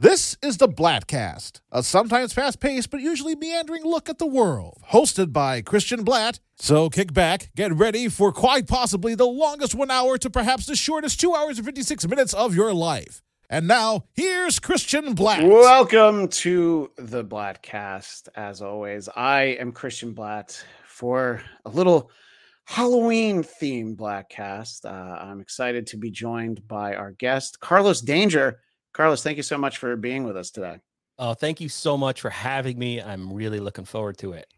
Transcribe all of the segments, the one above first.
This is the Bladtcast, a sometimes fast paced but usually meandering look at the world, hosted by Christian Blatt. So kick back, get ready for quite possibly the longest one hour to perhaps the shortest two hours and 56 minutes of your life. And now, here's Christian Blatt. Welcome to the Bladtcast. As always, I am Christian Blatt for a little Halloween themed Bladtcast. Uh, I'm excited to be joined by our guest, Carlos Danger. Carlos, thank you so much for being with us today. Oh, thank you so much for having me. I'm really looking forward to it.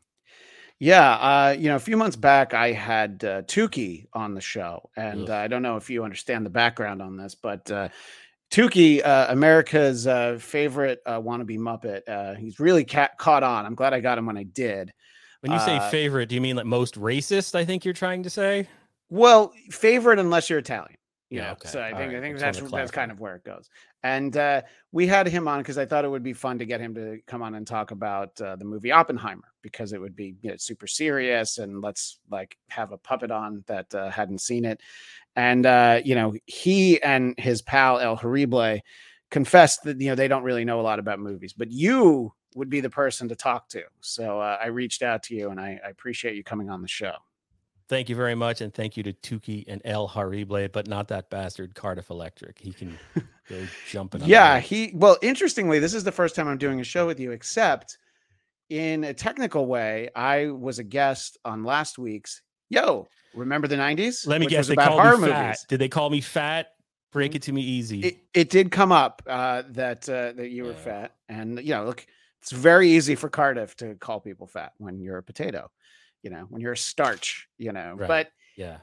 Yeah, uh, you know, a few months back, I had uh, Tukey on the show, and uh, I don't know if you understand the background on this, but uh, Tukey, uh, America's uh, favorite uh, wannabe Muppet, uh, he's really ca- caught on. I'm glad I got him when I did. When you say favorite, do you mean like most racist? I think you're trying to say. Well, favorite unless you're Italian. You Yeah, know, okay. so I think I think that's that's kind of where it goes. And uh, we had him on because I thought it would be fun to get him to come on and talk about uh, the movie Oppenheimer because it would be you know, super serious and let's like have a puppet on that uh, hadn't seen it. And uh, you know, he and his pal El Horrible confessed that you know they don't really know a lot about movies, but you would be the person to talk to. So uh, I reached out to you, and I, I appreciate you coming on the show. Thank you very much, and thank you to Tuki and El Harible, but not that bastard Cardiff Electric. He can go jumping. Yeah, he well, interestingly, this is the first time I'm doing a show with you, except in a technical way, I was a guest on last week's Yo, remember the 90s? Let me guess. They about called me fat. movies. Did they call me fat? Break it to me easy. It, it did come up uh, that uh, that you were Yeah. fat. And you know, look, it's very easy for Cardiff to call people fat when you're a potato, you know, when you're a starch, you know. Right. But yeah.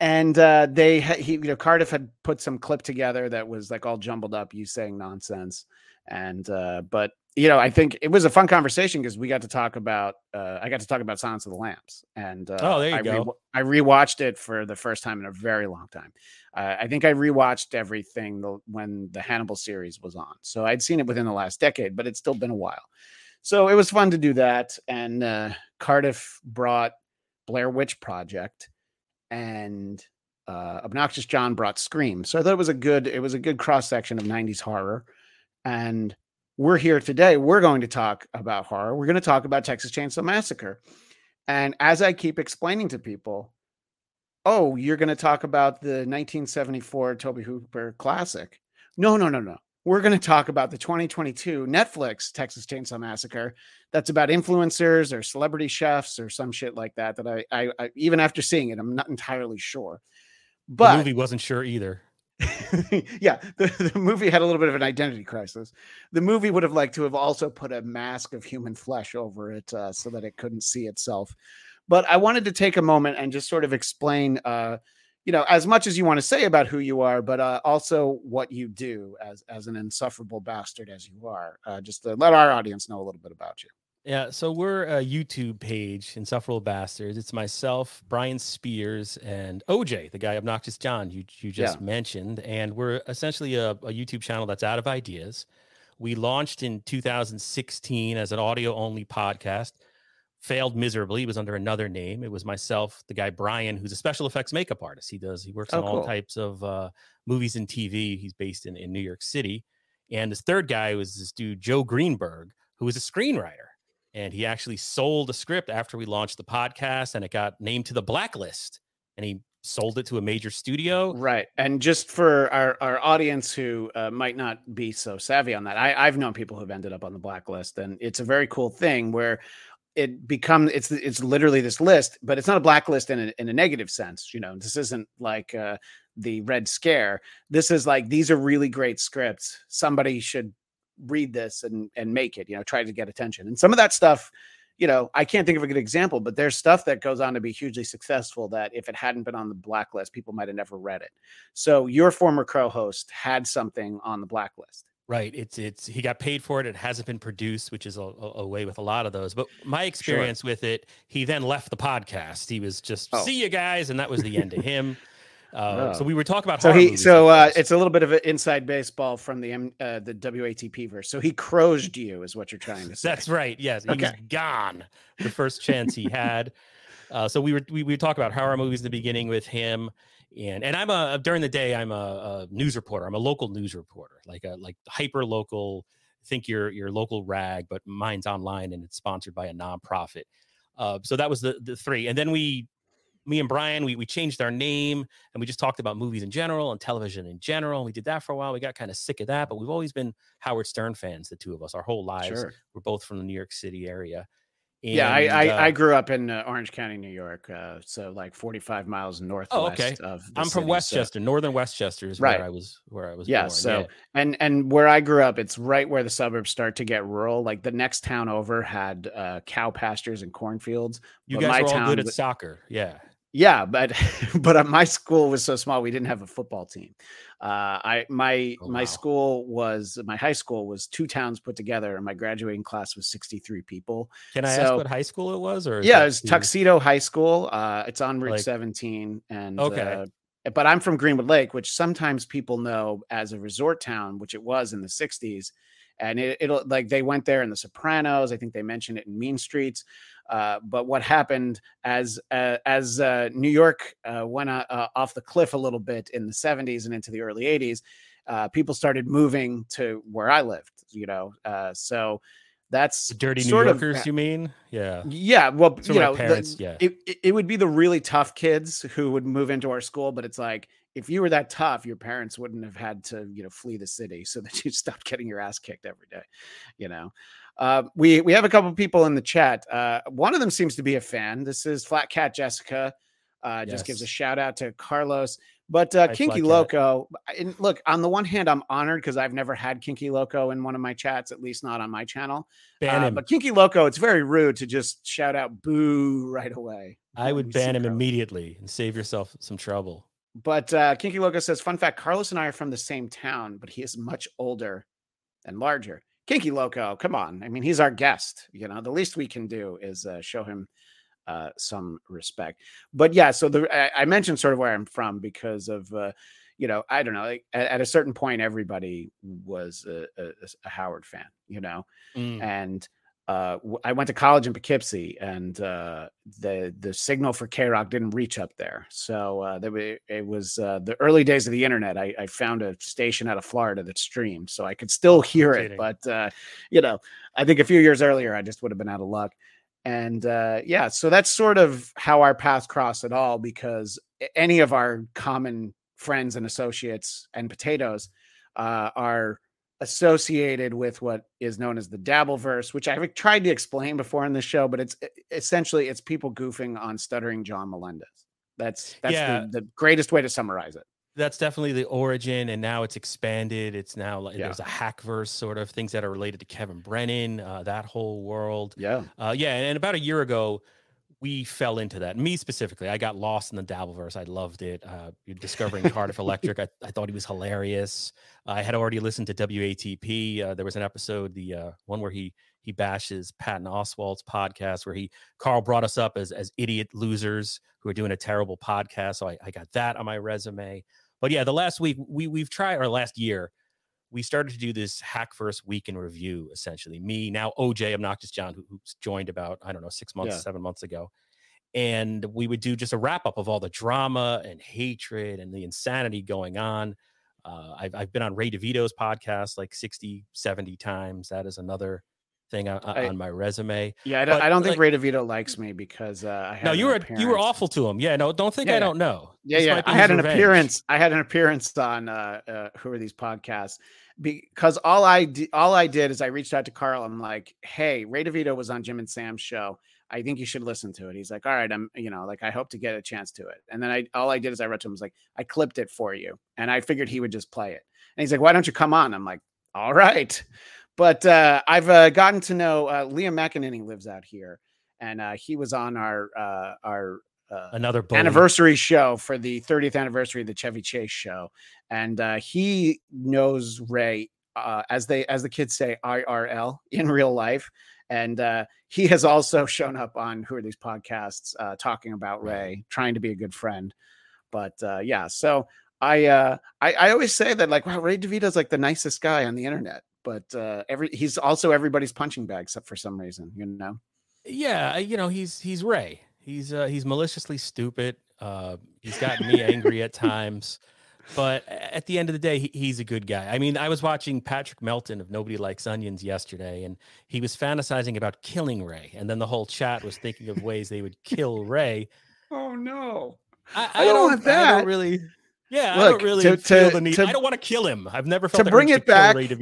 and uh, they ha- he you know Cardiff had put some clip together that was like all jumbled up, you saying nonsense, and uh, but you know I think it was a fun conversation because we got to talk about uh, I got to talk about Silence of the Lambs, and uh, Oh, there you I go. I rewatched it for the first time in a very long time. Uh, I think I rewatched everything the, when the Hannibal series was on, so I'd seen it within the last decade, but it's still been a while. So it was fun to do that, and uh, Cardiff brought Blair Witch Project and uh, obnoxious john brought scream. So i thought it was a good it was a good cross section of 90s horror and we're here today we're going to talk about horror. We're going to talk about texas chainsaw massacre. And as i keep explaining to people oh you're going to talk about the 1974 tobe hooper classic. No no no no we're going to talk about the 2022 netflix texas chainsaw massacre. That's about influencers or celebrity chefs or some shit like that that I, I, I even after seeing it i'm not entirely sure. But the movie wasn't sure either. yeah the, the movie had a little bit of an identity crisis. The movie would have liked to have also put a mask of human flesh over it uh, so that it couldn't see itself. But i wanted to take a moment and just sort of explain uh, you know as much as you want to say about who you are but uh, also what you do as as an insufferable bastard as you are uh, just to let our audience know a little bit about you Yeah, so we're a YouTube page, Insufferable Bastards. It's myself, Brian Spears, and OJ, the guy Obnoxious John you you just Yeah. mentioned, and we're essentially a, a YouTube channel that's out of ideas. We launched in 2016 as an audio only podcast. Failed miserably. It was under another name. It was myself, the guy Brian, who's a special effects makeup artist. He does. He works Oh, on all cool. types of uh, movies and TV. He's based in, in New York City. And this third guy was this dude Joe Greenberg, who was a screenwriter and he actually sold a script after we launched the podcast and it got named to the blacklist and he sold it to a major studio Right. And just for our, our audience who uh, might not be so savvy on that, I, I've known people who've ended up on the blacklist, and it's a very cool thing where it becomes it's it's literally this list, but it's not a blacklist in a, in a negative sense. You know, this isn't like uh, the Red Scare. This is like these are really great scripts. Somebody should read this and and make it. You know, try to get attention. And some of that stuff you know, I can't think of a good example, but there's stuff that goes on to be hugely successful that if it hadn't been on the blacklist, people might have never read it. So your former crow host had something on the blacklist. Right it's it's he got paid for it it hasn't been produced which is a, a, a way with a lot of those but my experience with it he then left the podcast he was just Oh. see you guys and that was the end of him uh, so Oh. we were talking about So horror he, so uh, it's a little bit of an inside baseball from the M, uh, the WATP verse. So he crozed you, is what you're trying to say. That's right. Yes, he was gone the first chance he had. Uh, so we were we, we talk about horror movies in the beginning with him, and and I'm a during the day I'm a, a news reporter. I'm a local news reporter, like a like hyper local. Think your your local rag, but mine's online and it's sponsored by a nonprofit. Uh, so that was the the three, and then we, me and Brian, we we changed our name and we just talked about movies in general and television in general. We did that for a while. We got kind of sick of that, but we've always been Howard Stern fans, the two of us, our whole lives. Sure. We're both from the New York City area. Yeah, I I, uh, I grew up in uh, Orange County, New York, uh, so like 45 miles northwest Oh, okay. of. I'm from city, so- Westchester, northern Westchester is Right. where I was where I was Yeah, born. so and and where I grew up, it's right where the suburbs start to get rural. Like the next town over had uh, cow pastures and cornfields. you guys my were all town good at soccer. Yeah. Yeah, but but uh, my school was so small we didn't have a football team. Uh, I my Oh, my school was my high school was two towns put together, and my graduating class was sixty three people. Can I ask what high school it was? Or Yeah, it was Tuxedo High School. Uh, it's on Route Like- 17, and Okay. uh, but I'm from Greenwood Lake, which sometimes people know as a resort town, which it was in the 60s. And it, it'll like they went there in The Sopranos. I think they mentioned it in Mean Streets. Uh, but what happened as uh, as uh, New York uh, went uh, off the cliff a little bit in the 70s and into the early 80s, uh, people started moving to where I lived. You know, uh, so that's The dirty New sort of- Yorkers, you mean? Yeah. yeah, well, So you know, the- yeah. it, it, it would be the really tough kids who would move into our school, but it's like if you were that tough, your parents wouldn't have had to, you know, flee the city so that you stopped getting your ass kicked every day. You know, uh, we we have a couple people in the chat. Uh, one of them seems to be a fan. This is Flat Cat Jessica. Uh, just gives a shout out to Carlos. But uh, Kinky Loco, and look, on the one hand, I'm honored because I've never had Kinky Loco in one of my chats, at least not on my channel. Ban Uh, him. but Kinky Loco, it's very rude to just shout out boo right away. I would ban him Carlos. immediately and save yourself some trouble. But uh, Kinky Loco says, fun fact Carlos and I are from the same town, but he is much older and larger. Kinky Loco, come on. I mean, he's our guest. You know, the least we can do is uh, show him uh, some respect. But yeah, so the I, I mentioned sort of where I'm from because of, uh, you know, I don't know. Like, at, at a certain point, everybody was a, a, a Howard fan, you know, Mm. and uh, I went to college in Poughkeepsie, and uh, the the signal for K Rock didn't reach up there. So uh, there it was uh, the early days of the internet. I, I found a station out of Florida that streamed, so I could still hear it. But uh, you know, I think a few years earlier, I just would have been out of luck. And uh, yeah, so that's sort of how our paths cross at all, because any of our common friends and associates and potatoes uh, are associated with what is known as the Dabbleverse, which I've tried to explain before in the show, but it's essentially it's people goofing on stuttering John Melendez. That's that's Yeah. the, the greatest way to summarize it. That's definitely the origin, and now it's expanded. It's now like Yeah. there's a hackverse sort of things that are related to Kevin Brennan, uh, that whole world. Yeah. Uh, yeah, and about a year ago, we fell into that. Me specifically, I got lost in the Dabbleverse. I loved it. Uh, discovering Cardiff Electric. I, I thought he was hilarious. I had already listened to WATP. Uh, there was an episode, the uh, one where he he bashes Patton Oswalt's podcast, where he Carl brought us up as as idiot losers who are doing a terrible podcast. So I, I got that on my resume. But yeah, the last week we we've tried, or last year, we started to do this hack first week in review. Essentially, me now OJ Obnoxious John, who, who's joined about I don't know six months, Yeah. seven months ago, and we would do just a wrap up of all the drama and hatred and the insanity going on. Uh, I've I've been on Ray DeVito's podcast like 60, 70 times. That is another thing on, I- on my resume. Yeah, I don't, But, I don't think like- Ray DeVito likes me because uh, I had No, you were you were awful to him. Yeah, no, don't think Yeah, I don't know. Yeah, This yeah. I had an revenge. appearance. I had an appearance on uh, uh who are these podcasts? Because all I di- all I did is I reached out to Carl. I'm like, hey, Ray DeVito was on Jim and Sam's show. I think you should listen to it. He's like, all right, I'm, you know, like I hope to get a chance to it. And then I all I did is I wrote to him, was like, I clipped it for you, and I figured he would just play it. And he's like, why don't you come on? I'm like, all right. But uh, I've uh, gotten to know uh, Liam McEneaney lives out here, and uh, he was on our uh, our uh, Another bully. anniversary show for the 30th anniversary of the Chevy Chase show, and uh, he knows Ray uh, as they as the kids say IRL in real life, and uh, he has also shown up on who are these podcasts uh, talking about Ray, trying to be a good friend. But uh, yeah, so I, uh, I I always say that like wow, Ray DeVito's like the nicest guy on the internet, but uh, every he's also everybody's punching bag except for some reason, you know. Yeah, you know he's he's Ray. He's uh, he's maliciously stupid. Uh, he's gotten me angry at times, but at the end of the day, he, he's a good guy. I mean, I was watching Patrick Melton of Nobody Likes Onions yesterday, and he was fantasizing about killing Ray, and then the whole chat was thinking of ways they would kill Ray. Oh no! I, I don't want I that. don't really. Yeah, I don't really to- feel to- the need. to- I don't want to kill him. I've never felt to the bring urge it kill back Ray to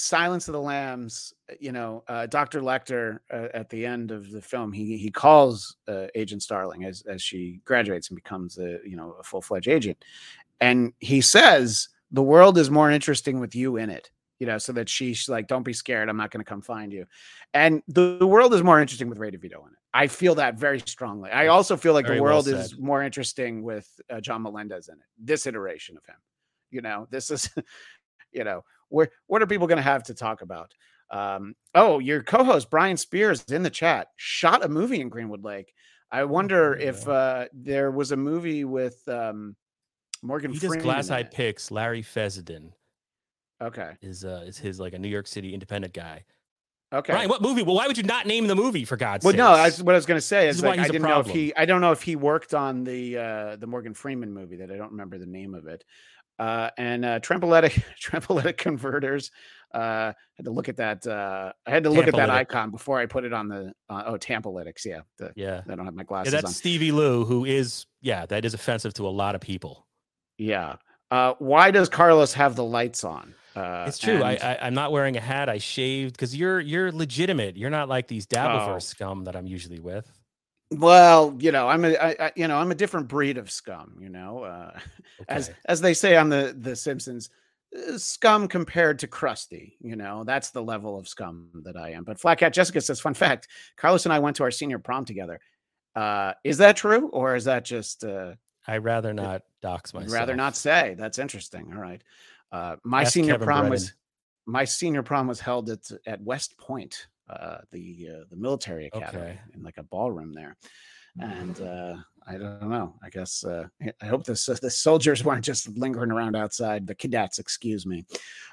Silence of the Lambs, you know, uh, Dr. Lecter uh, at the end of the film, he he calls uh, Agent Starling as as she graduates and becomes a you know a full fledged agent, and he says the world is more interesting with you in it. You know, so that she's like, "Don't be scared. I'm not going to come find you." And the, the world is more interesting with Ray DeVito in it. I feel that very strongly. I also feel like Very the well world is more interesting with uh, John Melendez in it. This iteration of him. You know, this is, you know, where what are people going to have to talk about? Um, oh, your co-host Brian Spears in the chat. Shot a movie in Greenwood Lake. I wonder if uh, there was a movie with um, Morgan he does Freeman. glass in eye picks. Larry Fessenden Okay. is uh is his like a New York City independent guy. Okay. Brian, what movie? Well, why would you not name the movie for God's Well, sake? no, I, what I was going to say is is like I didn't know if he. I don't know if he worked on the uh, the Morgan Freeman movie that I don't remember the name of it. Uh, and uh, Trempoletic Trempoletic converters. Uh, had to look at that. Uh, I had to look at that icon before I put it on the. Uh, oh, Tampalytics. Yeah, the, Yeah. I don't have my Yeah, glasses that's on. Stevie Lou, who is yeah, that is offensive to a lot of people. Yeah. Uh, why does Carlos have the lights on? Uh, It's true. I, and- I I'm not wearing a hat. I shaved because you're you're legitimate. You're not like these Dabbleverse Oh. scum that I'm usually with. Well, you know, I'm a, I, I, you know, I'm a different breed of scum. You know, uh, as Okay. as they say on the the Simpsons, uh, scum compared to Krusty. You know, that's the level of scum that I am. But Flat Cat Jessica says, fun fact: Carlos and I went to our senior prom together. Uh, is that true, or is that just? Uh, I'd rather not dox I'd myself. rather not say. That's interesting. All right. Uh, my Ask senior Kevin prom Brennan. was my senior prom was held at at West Point, uh, the uh, the military academy, Okay. in like a ballroom there. And uh, I don't know. I guess uh, I- hope the s- the soldiers weren't just lingering around outside. The cadets, excuse me.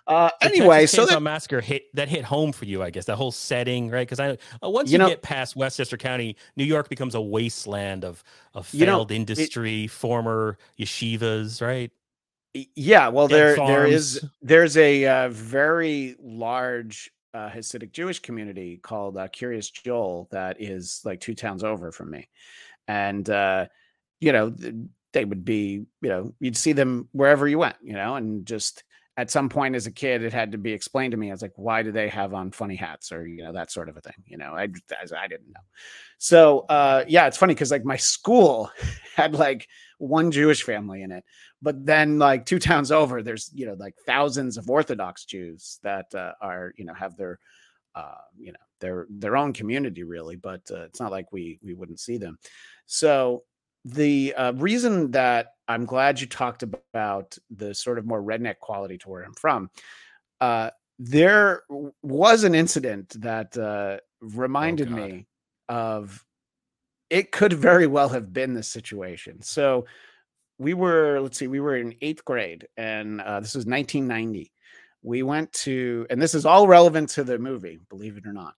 Uh, anyway, Texas so that, Massacre hit that hit home for you, I guess. That whole setting, right? Because I uh, once You you, know- get past Westchester County, New York becomes a wasteland of of You know, failed industry, former yeshivas, right? Yeah well there there is there's a uh, very large uh, hasidic jewish community called uh, Kiryas Joel that is like two towns over from me. And uh you know they would be you know you'd see them wherever you went you know and just at some point as a kid it had to be explained to me. I was like why do they have on funny hats? or you know that sort of a thing you know i i didn't know. So uh yeah it's funny because like my school had like one jewish family in it but then like two towns over there's you know like thousands of orthodox jews that uh, are you know have their uh, you know their their own community really but uh, it's not like we we wouldn't see them so the uh, reason that i'm glad you talked about the sort of more redneck quality to where i'm from uh, there was an incident that uh, reminded God. me of it could very well have been this situation. So we were let's see we were in eighth grade and uh, this was 1990 we went to and this is all relevant to the movie believe it or not.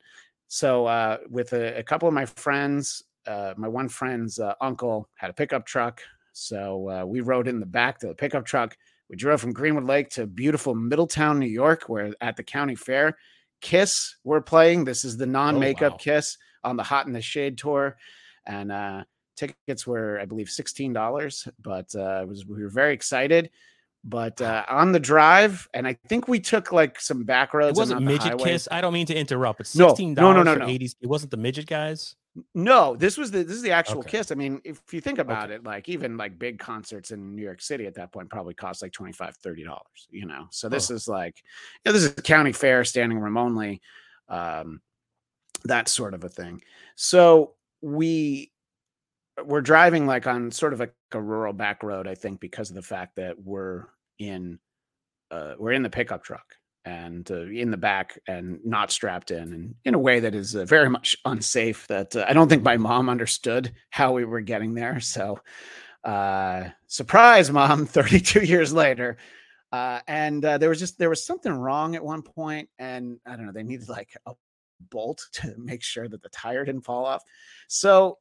So uh, with a, a couple of my friends uh, my one friend's uh, uncle had a pickup truck. So uh, we rode in the back to the pickup truck. We drove from greenwood lake to beautiful middletown new york where at the county fair kiss were playing. This is the non-makeup wow. kiss on the hot in the shade tour and uh tickets were i believe $16 but uh it was we were very excited but uh on the drive and i think we took like some back roads It wasn't midget highway. kiss. I don't mean to interrupt, but No, sixteen no, no, dollars no, for no. eighties. It wasn't the midget guys. no this was the this is the actual Okay. kiss i mean if you think about Okay. it like even like big concerts in new york city at that point probably cost like 25 30 dollars you know so this Huh. is like you know, this is a county fair standing room only um that sort of a thing so we we're driving like on sort of like a rural back road i think because of the fact that we're in uh we're in the pickup truck and uh, in the back and not strapped in and in a way that is uh, very much unsafe that uh, i don't think my mom understood how we were getting there. So uh surprise mom 32 years later. Uh and uh, there was just there was something wrong at one point and i don't know they needed like a bolt to make sure that the tire didn't fall off so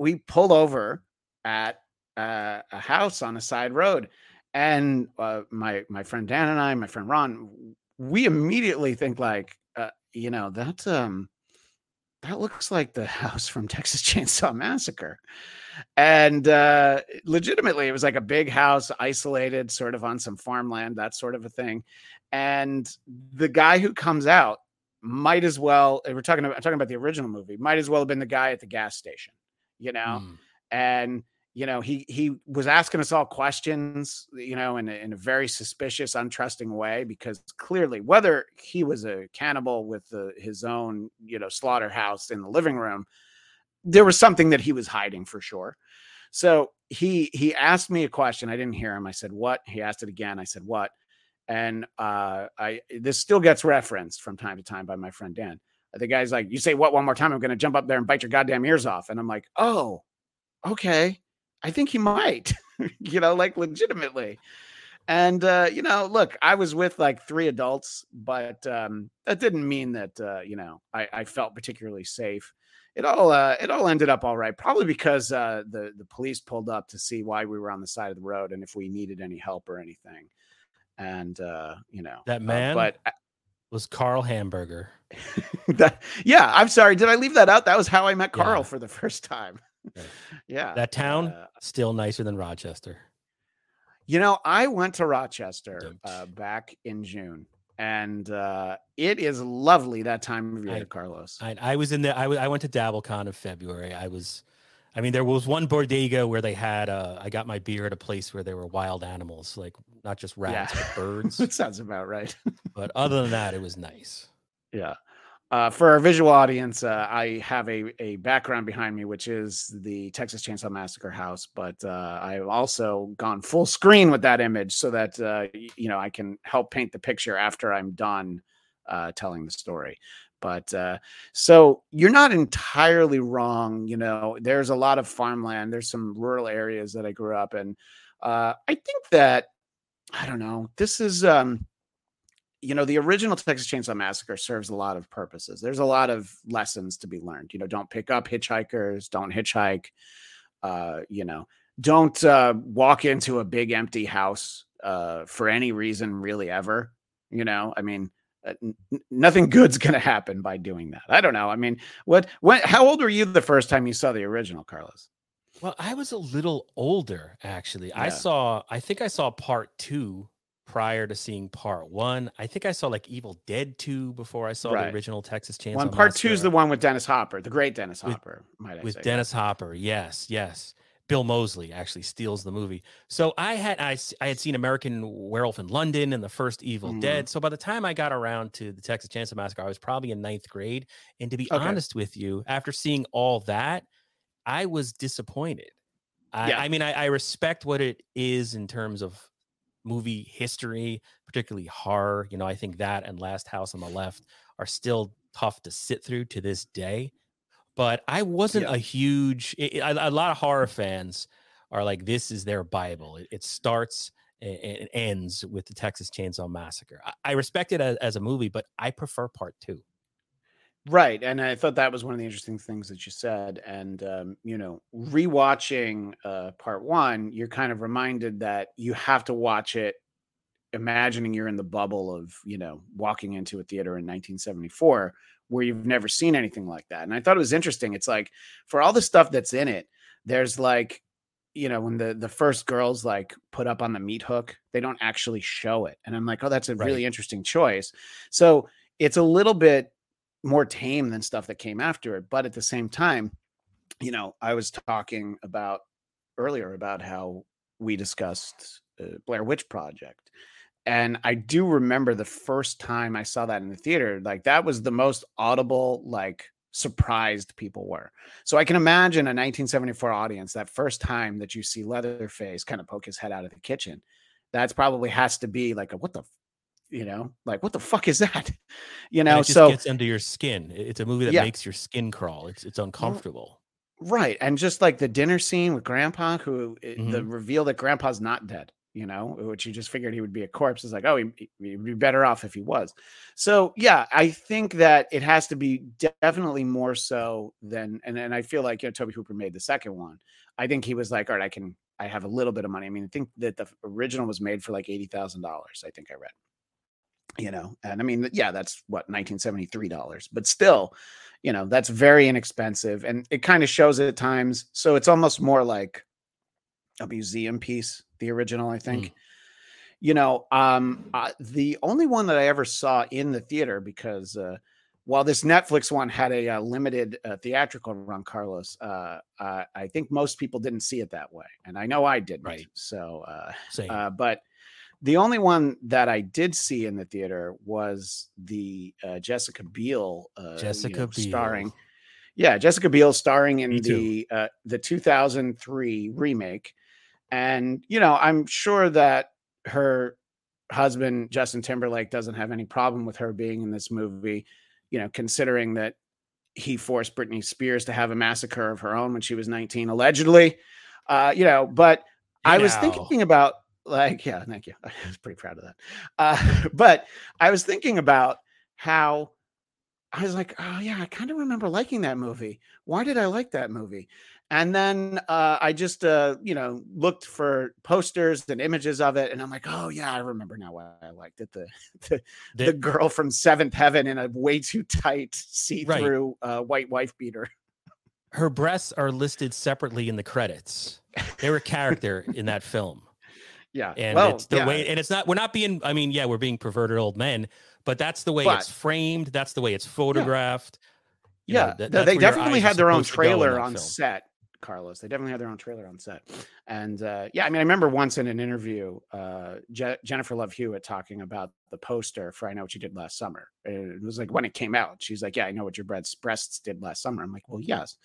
we pulled over at uh, a house on a side road, and uh, my my friend Dan and I, my friend Ron, we immediately think like, uh, you know, that um, that looks like the house from Texas Chainsaw Massacre. And uh, legitimately, it was like a big house, isolated, sort of on some farmland, that sort of a thing. And the guy who comes out might as well, we're talking about, talking about the original movie, might as well have been the guy at the gas station, you know? Mm. And you know he he was asking us all questions you know in a, in a very suspicious untrusting way because clearly whether he was a cannibal with the, his own you know slaughterhouse in the living room there was something that he was hiding for sure. So he he asked me a question. I didn't hear him. I said what? He asked it again. I said what and uh i this still gets referenced from time to time by my friend dan the guy's like you say what one more time i'm going to jump up there and bite your goddamn ears off and i'm like oh okay I think he might, you know, like legitimately. And uh, you know, look, I was with like three adults, but um, that didn't mean that uh, you know I, I felt particularly safe. It all uh, it all ended up all right, probably because uh, the the police pulled up to see why we were on the side of the road and if we needed any help or anything. And uh, you know that uh, man, but was Carl Hamburger. that, yeah, I'm sorry. Did I leave that out? That was how I met Carl yeah. for the first time. yeah. That town uh, still nicer than Rochester. You know, I went to Rochester uh, back in June, and uh, it is lovely that time of year, I, Carlos. I, I, was in there. I, I went to DabbleCon in February. I was, I mean, there was one bodega where they had. Uh, I got my beer at a place where there were wild animals, like not just rats yeah. but birds. that sounds about right. but other than that, it was nice. Yeah. Uh, for our visual audience, uh, I have a, a background behind me, which is the Texas Chainsaw Massacre house, but uh, I've also gone full screen with that image so that uh, you know I can help paint the picture after I'm done uh, telling the story. But uh, so you're not entirely wrong. You know, there's a lot of farmland. There's some rural areas that I grew up in. I think that I don't know. This is. Um, you know, the original Texas Chainsaw Massacre serves a lot of purposes. There's a lot of lessons to be learned. You know, don't pick up hitchhikers, don't hitchhike. Uh, you know, don't uh, walk into a big empty house uh, for any reason, really, ever. You know, I mean, uh, n- nothing good's going to happen by doing that. I don't know. I mean, what, when, how old were you the first time you saw the original, Carlos? Well, I was a little older actually. Yeah. I saw, I think I saw part two prior to seeing part one. I think I saw like Evil Dead 2 before I saw right. the original Texas Chainsaw. One part two is the one with Dennis Hopper, the great Dennis Hopper, with, might I with. Dennis Hopper, yes, yes. Bill Moseley actually steals the movie. So I had I, I had seen American Werewolf in London and the first Evil mm. Dead. So by the time I got around to the Texas Chainsaw Massacre, I was probably in ninth grade. And to be okay. honest with you, after seeing all that, I was disappointed. I, yeah. I mean, I, I respect what it is in terms of movie history, particularly horror. You know, I think that and Last House on the Left are still tough to sit through to this day. But I wasn't yeah. a huge, it, a, a, lot of horror fans are like, this is their Bible. It, it starts and it ends with the Texas Chainsaw Massacre. I, I respect it as, as a movie, but I prefer part two. Right. And I thought that was one of the interesting things that you said. And, um, you know, rewatching uh, part one, you're kind of reminded that you have to watch it imagining you're in the bubble of, you know, walking into a theater in 1974 where you've never seen anything like that. And I thought it was interesting. It's like for all the stuff that's in it, there's like, you know, when the the first girls like put up on the meat hook, they don't actually show it. And I'm like, oh, that's a right. really interesting choice. So it's a little bit more tame than stuff that came after it. But at the same time, you know, I was talking about earlier about how we discussed uh, Blair Witch Project. And I do remember the first time I saw that in the theater, like that was the most audible, like surprised people were. So I can imagine a 1974 audience that first time that you see Leatherface kind of poke his head out of the kitchen. That's probably has to be like a what the you know like what the fuck is that you know so it gets under your skin it's a movie that yeah. makes your skin crawl it's it's uncomfortable right and just like the dinner scene with grandpa who eh, mm-hmm. the reveal that grandpa's not dead you know uh, which you just figured he would be a corpse is like oh he, would be better off if he was so yeah i think that it has to be definitely more so than and, and i feel like you know Tobe hooper made the second one i think he was like all right i can I have a little bit of money. I mean, I think that the original was made for like eighty thousand dollars. I think I read. You know, and I mean, yeah, that's what nineteen seventy three dollars, but still, you know, that's very inexpensive, and it kind of shows at times. So it's almost more like a museum piece. The original, I think. Mm. You know, um, uh, the only one that I ever saw in the theater because. Uh, while this Netflix one had a, uh limited uh, theatrical run, Carlos, uh, uh, I think most people didn't see it that way, and I know I didn't. Right. So, uh, uh, but the only one that I did see in the theater was the uh, Jessica Biel, uh, you Jessica know, Biel. starring. Yeah, Jessica Biel starring in the uh, the 2003 remake, and you know I'm sure that her husband Justin Timberlake doesn't have any problem with her being in this movie. You know, considering that he forced Britney Spears to have a massacre of her own when she was 19, allegedly. Uh, you know, but I was thinking about like, yeah, thank you. I was pretty proud of that. Uh, but I was thinking about how I was like, oh yeah, I kind of remember liking that movie. Why did I like that movie? And then uh, I just, uh, you know, looked for posters and images of it, and I'm like, oh yeah, I remember now why I liked it. The the, the The- girl from Seventh Heaven in a way too tight see-through uh, white wife beater. her breasts are listed separately in the credits. They were a character in that film. Yeah, and well, it's the yeah. way and it's not we're not being i mean yeah we're being perverted old men but that's the way it's framed that's the way it's photographed You know, yeah, th- they definitely had their own supposed to go in trailer on film. set, Carlos. They definitely had their own trailer on set. And uh, yeah, I mean, I remember once in an interview, uh, Je- Jennifer Love Hewitt talking about the poster for I Know What You Did Last Summer. It was like when it came out, she's like, "Yeah, I know what your breasts did last summer." I'm like, "Well, yes,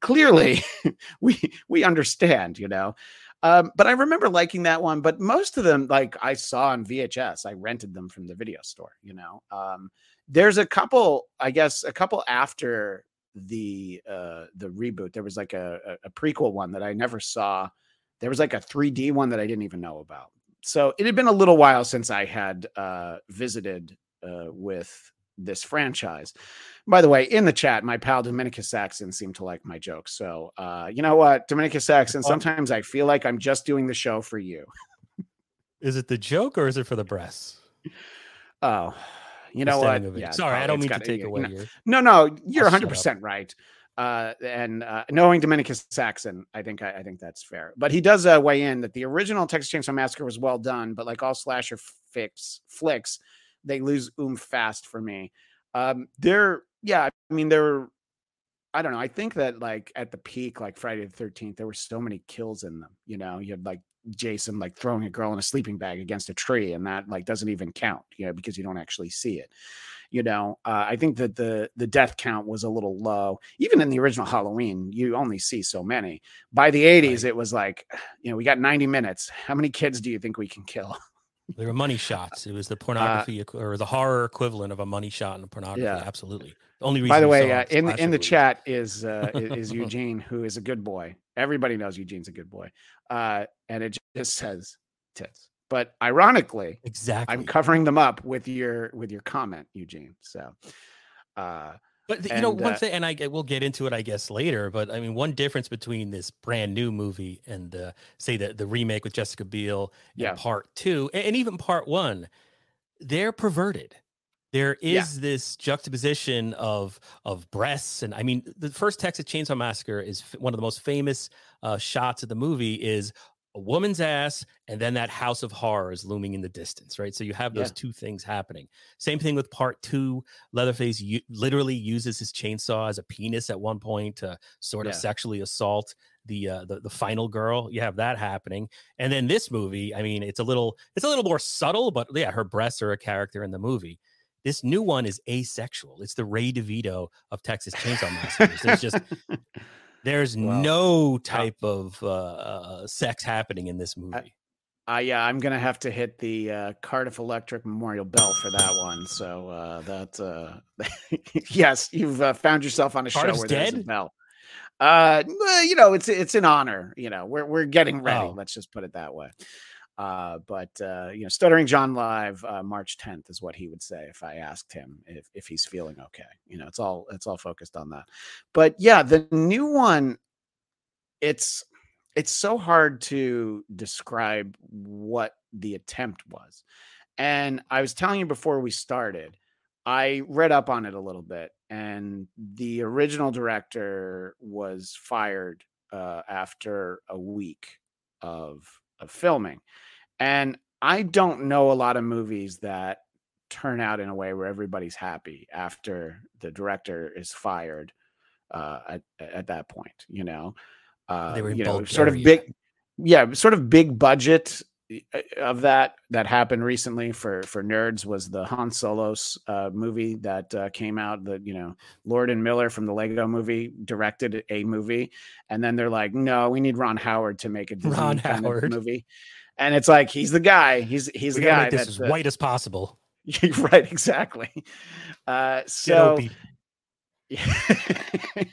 clearly we we understand, you know." Um, but I remember liking that one. But most of them, like I saw on VHS, I rented them from the video store. You know, um, there's a couple, I guess, a couple after the uh the reboot. There was like a, a, prequel one that I never saw. There was like a 3D one that I didn't even know about. So it had been a little while since I had uh visited uh with this franchise. By the way, in the chat, my pal Dominicus Saxon seemed to like my jokes. So uh, you know what, Dominicus Saxon, sometimes I feel like I'm just doing the show for you. is it the joke or is it for the breasts Oh, you know what? standing ovation. Yeah, sorry i don't mean to take you away know, your No, no, you're 100 percent right. Uh, and uh, knowing Dominicus Saxon, I think I, I think that's fair. But he does uh, weigh in that the original Texas Chainsaw Massacre was well done, but like all slasher fix flicks, they lose oomph fast for me. Um, they're yeah, I mean they're. I don't know. I think that like at the peak, like Friday the Thirteenth, there were so many kills in them. You know, you had like Jason like throwing a girl in a sleeping bag against a tree, and that like doesn't even count. You know, because you don't actually see it you know uh, i think that the the death count was a little low even in the original halloween you only see so many by the 80s it was like you know we got 90 minutes how many kids do you think we can kill They were money shots. It was the pornography equ- or the horror equivalent of a money shot in a pornography. Uh, Yeah. Absolutely. The only reason. by the way uh, in in the movies. chat is uh is eugene who is a good boy everybody knows eugene's a good boy uh and it just says tits but ironically Exactly. i'm covering them up with your with your comment eugene so uh But th- you know, one uh, thing, and I we'll get into it, I guess, later. But I mean, one difference between this brand new movie and uh, say the the remake with Jessica Biel, and Yeah. part two, a- and, even part one, they're perverted. There Yeah. this juxtaposition of of breasts, and I mean, the first Texas Chainsaw Massacre is f- one of the most famous uh, shots of the movie. Is a woman's ass, and then that house of horrors looming in the distance, right? So you have those Yeah. two things happening. Same thing with part two. Leatherface u- literally uses his chainsaw as a penis at one point to sort of sexually assault the, uh, the the final girl. You have that happening, and then this movie. I mean, it's a little it's a little more subtle, but yeah, her breasts are a character in the movie. This new one is asexual. It's the Ray DeVito of Texas Chainsaw Massacre. There's just there's Well, no type of uh, uh, sex happening in this movie. Uh, yeah, I'm gonna have to hit the uh, Cardiff Electric Memorial Bell for that one. So uh, that, uh, yes, you've uh, found yourself on a Cardiff's show where there's a bell. Uh, you know, it's it's an honor. You know, we're we're getting ready. Oh. Let's just put it that way. Uh, but uh, you know, Stuttering John live uh, March 10th is what he would say if I asked him if if he's feeling okay. You know, it's all it's all focused on that. But yeah, the new one, it's it's so hard to describe what the attempt was. And I was telling you before we started, I read up on it a little bit, and the original director was fired uh, after a week of of filming. And I don't know a lot of movies that turn out in a way where everybody's happy after the director is fired uh, at at that point. You know, uh, They were you know, sort of big, yeah, sort of big budget of that that happened recently for for nerds was the Han Solo's uh, movie that uh, came out. That you know, Lord and Miller from the Lego Movie directed a movie, and then they're like, "No, we need Ron Howard to make a Disney Ron kind of Howard. movie." And it's like he's the guy. He's he's we the guy that's as the- white as possible. right, exactly. Uh, so Opie.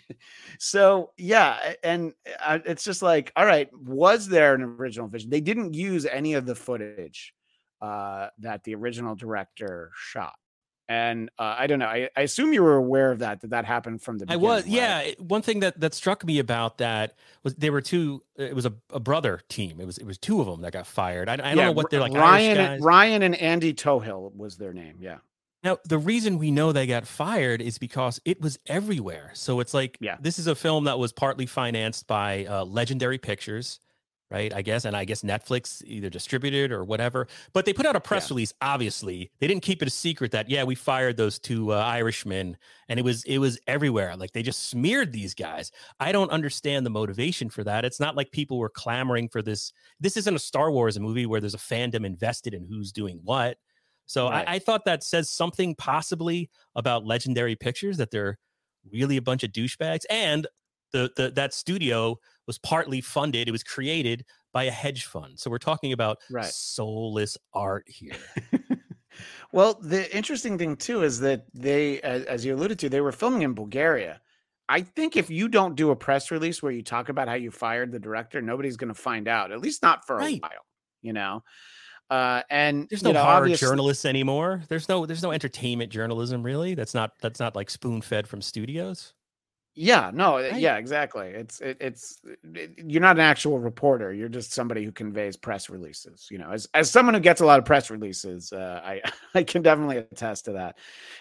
so yeah and uh, it's just like all right was there an original vision they didn't use any of the footage uh that the original director shot and uh, i don't know I, I assume you were aware of that that that happened from the I beginning, was, right? yeah. One thing that that struck me about that was they were two. It was a, a brother team. It was it was two of them that got fired. I, I don't Yeah, know what they're like. ryan ryan and andy tohill was their name yeah Now, the reason we know they got fired is because it was everywhere. So it's like, Yeah. this is a film that was partly financed by uh, Legendary Pictures, right? I guess, and I guess Netflix either distributed or whatever. But they put out a press Yeah. release. Obviously, they didn't keep it a secret that yeah, we fired those two uh, Irishmen, and it was it was everywhere. Like they just smeared these guys. I don't understand the motivation for that. It's not like people were clamoring for this. This isn't a Star Wars movie where there's a fandom invested in who's doing what. So Right. I, I thought that says something possibly about Legendary Pictures that they're really a bunch of douchebags, and the, the that studio was partly funded. It was created by a hedge fund. So we're talking about Right. soulless art here. well, the interesting thing too is that they, as, as you alluded to, they were filming in Bulgaria. I think if you don't do a press release where you talk about how you fired the director, nobody's going to find out. At least not for Right. a while, you know. Uh, and There's you no know, obviously- journalists anymore. There's no there's no entertainment journalism really. That's not that's not like spoon fed from studios. Yeah, no, Right. yeah, exactly. It's it, it's it, you're not an actual reporter. You're just somebody who conveys press releases. You know, as as someone who gets a lot of press releases, uh, I I can definitely attest to that.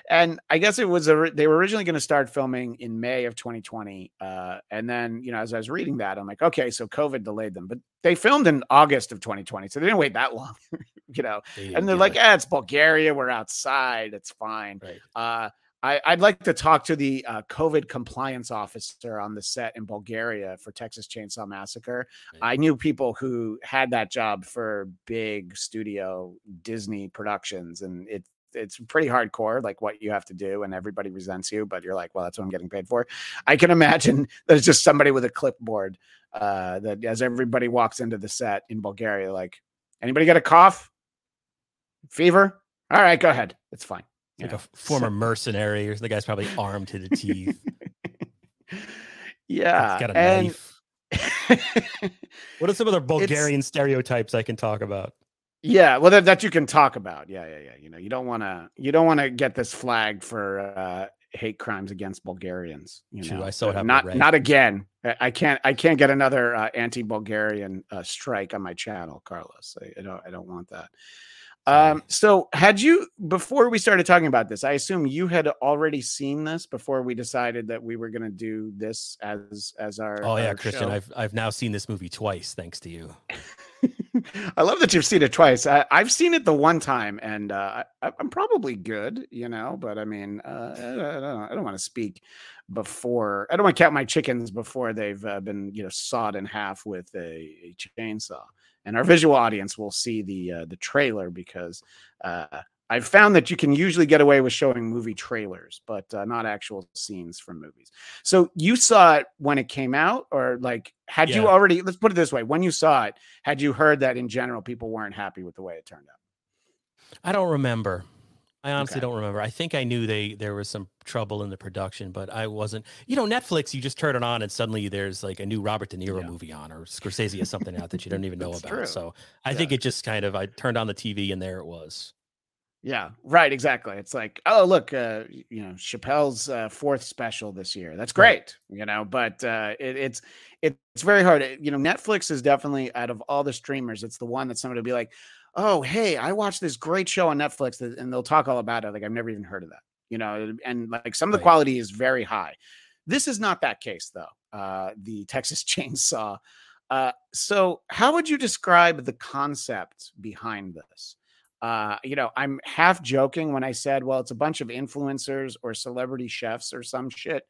And I guess it was a, they were originally going to start filming in May of 2020, uh, and then you know as I was reading that, I'm like, okay, so COVID delayed them, but they filmed in August of 2020, so they didn't wait that long. you know, didn't and they're do like, it. ah, it's Bulgaria. We're outside. It's fine. Right. Uh, I, I'd like to talk to the uh, COVID compliance officer on the set in Bulgaria for Texas Chainsaw Massacre. Right. I knew people who had that job for big studio Disney productions, and it it's pretty hardcore, like what you have to do, and everybody resents you, but you're like, well, that's what I'm getting paid for. I can imagine that it's just somebody with a clipboard uh, that as everybody walks into the set in Bulgaria, like, anybody got a cough, fever? All right, go ahead. It's fine. Like a former mercenary, or the guy's probably armed to the teeth. yeah, He's got a and knife. What are some other Bulgarian stereotypes I can talk about? yeah, well, that, that you can talk about. Yeah, yeah, yeah. You know, you don't want to, you don't want to get this flagged for uh, hate crimes against Bulgarians. You True, know, I saw it Uh, not with not again. I- can't, I can't get another uh, anti-Bulgarian uh, strike on my channel, Carlos. I, I don't, I don't want that. Um, so had you before we started talking about this, I assume you had already seen this before we decided that we were going to do this as as our. Oh yeah, our Christian, show? I've I've now seen this movie twice thanks to you. I love that you've seen it twice. I, I've seen it the one time, and uh, I, I'm probably good, you know. But I mean, uh, I, I don't, I don't want to speak before. I don't want to count my chickens before they've uh, been, you know, sawed in half with a, a chainsaw. And our visual audience will see the uh, the trailer because uh, I've found that you can usually get away with showing movie trailers, but uh, not actual scenes from movies. So you saw it when it came out, or like had you already? Let's put it this way: when you saw it, had you heard that in general people weren't happy with the way it turned out? I don't remember. I honestly Okay. don't remember. I think I knew they there was some trouble in the production, but I wasn't. You know, Netflix, you just turn it on and suddenly there's like a new Robert De Niro Yeah. movie on, or Scorsese has something out that you don't even know about. true. So I Yeah. think it just kind of I turned on the TV and there it was. Yeah, right. Exactly. It's like, oh, look, uh, you know, Chappelle's uh, fourth special this year. That's great, right. you know. But uh, it, it's it's very hard. You know, Netflix is definitely out of all the streamers, it's the one that somebody would be like, oh, hey, I watched this great show on Netflix, and they'll talk all about it. Like I've never even heard of that, you know. And like some of the right. quality is very high. This is not that case though. Uh, the Texas Chainsaw. Uh, so, how would you describe the concept behind this? uh, you know, I'm half joking when I said, well, it's a bunch of influencers or celebrity chefs or some shit,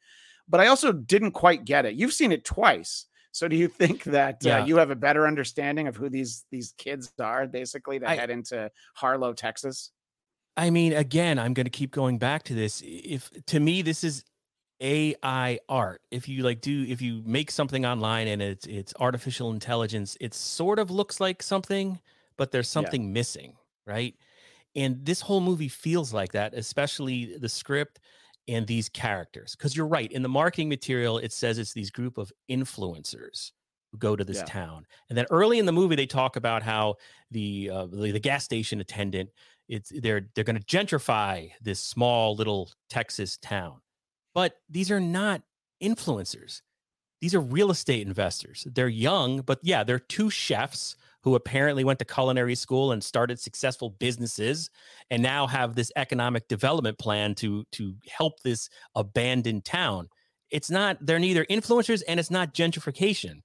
but I also didn't quite get it. You've seen it twice. So do you think that uh, yeah. uh, you have a better understanding of who these these kids are basically that I, head into Harlow, Texas? I mean, again, I'm going to keep going back to this. If to me this is AI art. If you like do if you make something online and it's it's artificial intelligence, it sort of looks like something, but there's something yeah. missing right? And this whole movie feels like that, especially the script and these characters. Because you're right, in the marketing material, it says it's these group of influencers who go to this yeah. town. And then early in the movie, they talk about how the uh, the, the gas station attendant it's they're they're going to gentrify this small little Texas town. But these are not influencers. These are real estate investors. They're young, but yeah, they're two chefs who apparently went to culinary school and started successful businesses and now have this economic development plan to to help this abandoned town it's not they're neither influencers and it's not gentrification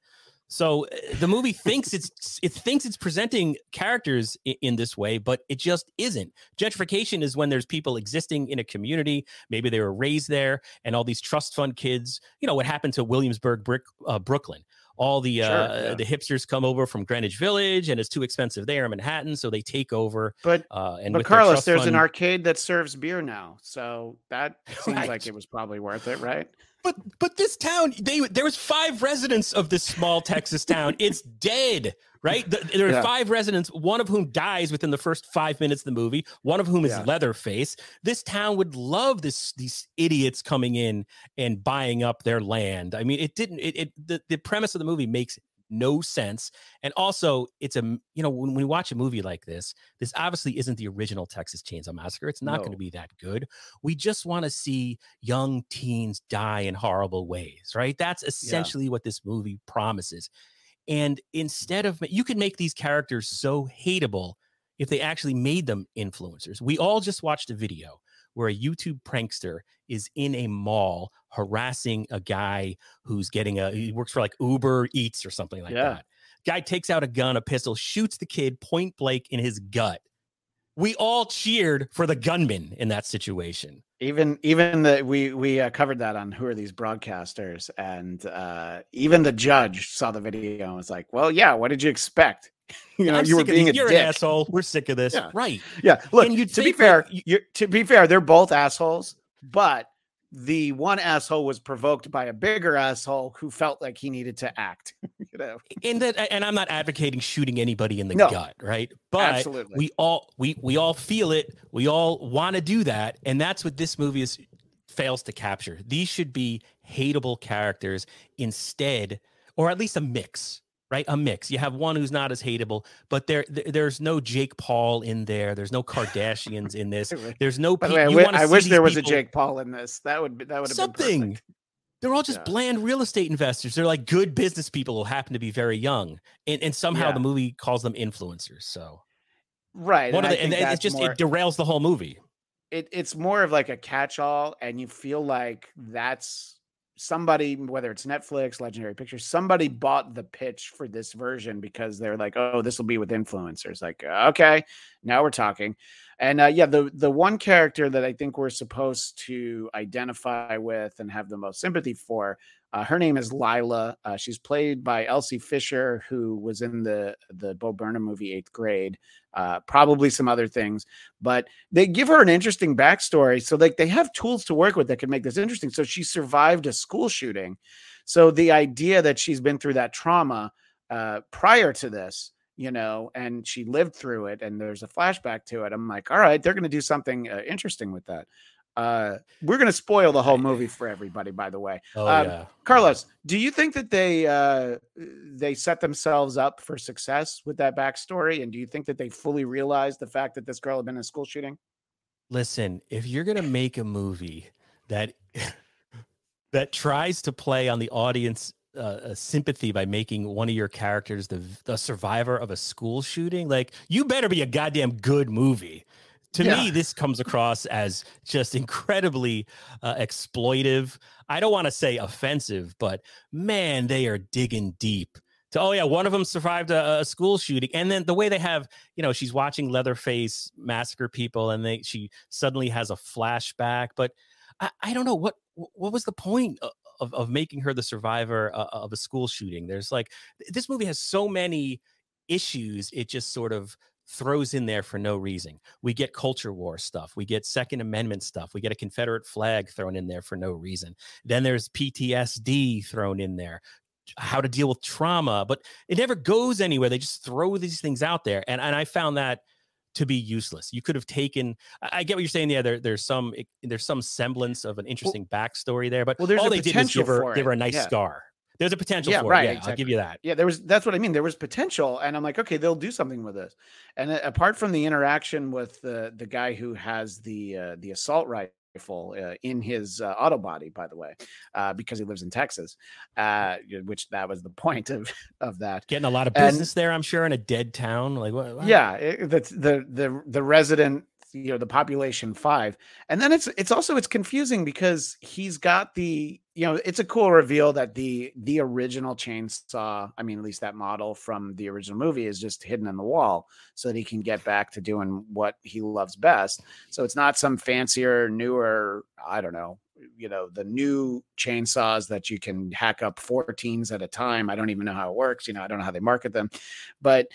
so eh, the movie thinks it's it thinks it's presenting characters in, in, this way, but it just isn't. Gentrification is when there's people existing in a community, maybe they were raised there, and all these trust fund kids. You know what happened to Williamsburg, Brick, uh, Brooklyn all the sure, uh, yeah. the hipsters come over from Greenwich Village, and it's too expensive there in Manhattan, so they take over. But uh, and but Carlos, there's fund... an arcade that serves beer now, so that seems right. like it was probably worth it, right? But but this town, they there was five residents of this small Texas town. It's dead right? There are yeah. five residents, one of whom dies within the first five minutes of the movie, one of whom is yeah. Leatherface. This town would love this these idiots coming in and buying up their land. I mean, it didn't. It, it the, the premise of the movie makes no sense. And also, it's a you know when we watch a movie like this, this obviously isn't the original Texas Chainsaw Massacre. It's not no. going to be that good. We just want to see young teens die in horrible ways, right? That's essentially yeah. what this movie promises. And instead of you could make these characters so hateable if they actually made them influencers. We all just watched a video where a YouTube prankster is in a mall harassing a guy who's getting a he works for like Uber Eats or something like yeah. that. Guy takes out a gun, a pistol, shoots the kid point blank in his gut. We all cheered for the gunman in that situation. Even even the we we uh, covered that on who are these broadcasters? And uh even the judge saw the video and was like well yeah what did you expect? You know I'm you were being a you're dick. an asshole. We're sick of this. Yeah. right. Yeah. Look to be fair you, to be fair they're both assholes but the one asshole was provoked by a bigger asshole who felt like he needed to act. you know, and that, and I'm not advocating shooting anybody in the no, gut, right? But absolutely. we all we we all feel it. We all want to do that, and that's what this movie is fails to capture. These should be hateable characters instead, or at least a mix, right? A mix. You have one who's not as hateable, but there, there's no Jake Paul in there. There's no Kardashians in this. There's no. By the way, I, w- I wish there was a Jake Paul in this. That would be, that would have something. They're all just yeah. bland real estate investors. They're like good business people who happen to be very young, and, and somehow yeah. the movie calls them influencers. So, right, and, the, and it's just more, it derails the whole movie. It, it's more of like a catch-all, and you feel like that's somebody, whether it's Netflix, Legendary Pictures, somebody bought the pitch for this version because they're like, oh, this will be with influencers. Like, okay, now we're talking. And uh, yeah, the the one character that I think we're supposed to identify with and have the most sympathy for uh, her name is Lila. Uh, she's played by Elsie Fisher, who was in the the Bo Burnham movie Eighth Grade. Uh, probably some other things, but they give her an interesting backstory. So like they have tools to work with that can make this interesting. So she survived a school shooting. So the idea that she's been through that trauma uh, prior to this, you know, and she lived through it, and there's a flashback to it. I'm like, all right, they're going to do something uh, interesting with that. Uh, we're going to spoil the whole movie for everybody, by the way. Oh, um, yeah. Carlos, do you think that they uh, they set themselves up for success with that backstory? And do you think that they fully realized the fact that this girl had been in a school shooting? Listen, if you're gonna make a movie that that tries to play on the audience uh, sympathy by making one of your characters the the survivor of a school shooting, like you better be a goddamn good movie. To Yeah. me, this comes across as just incredibly uh, exploitive. I don't want to say offensive, but man, they are digging deep. To, oh yeah, one of them survived a, a school shooting, and then the way they have, you know, she's watching Leatherface massacre people, and they she suddenly has a flashback. But I, I don't know what what was the point of, of making her the survivor uh, of a school shooting. There's like this movie has so many issues. It just sort of throws in there for no reason. We get culture war stuff. We get Second Amendment stuff. We get a Confederate flag thrown in there for no reason. Then there's PTSD thrown in there. How to deal with trauma, but it never goes anywhere. They just throw these things out there, and and I found that to be useless. You could have taken. I get what you're saying. Yeah, there, there's some there's some semblance of an interesting backstory there, but well, there's all they did was give her give her a nice Yeah. scar. There's a potential Yeah, for right, it. Yeah, I'll give you that. yeah there was that's what i mean there was potential and i'm like okay they'll do something with this and apart from the interaction with the the guy who has the uh, the assault rifle uh, in his uh, auto body by the way uh, because he lives in texas uh, which that was the point of of that Getting a lot of And- business there, I'm sure, in a dead town. Like what? what? yeah it, that's the the the resident you know the population five and then it's it's also it's confusing because he's got the you know it's a cool reveal that the the original chainsaw i mean at least that model from the original movie is just hidden in the wall so that he can get back to doing what he loves best. So it's not some fancier newer i don't know you know the new chainsaws that you can hack up 14s at a time. I don't even know how it works you know i don't know how they market them. But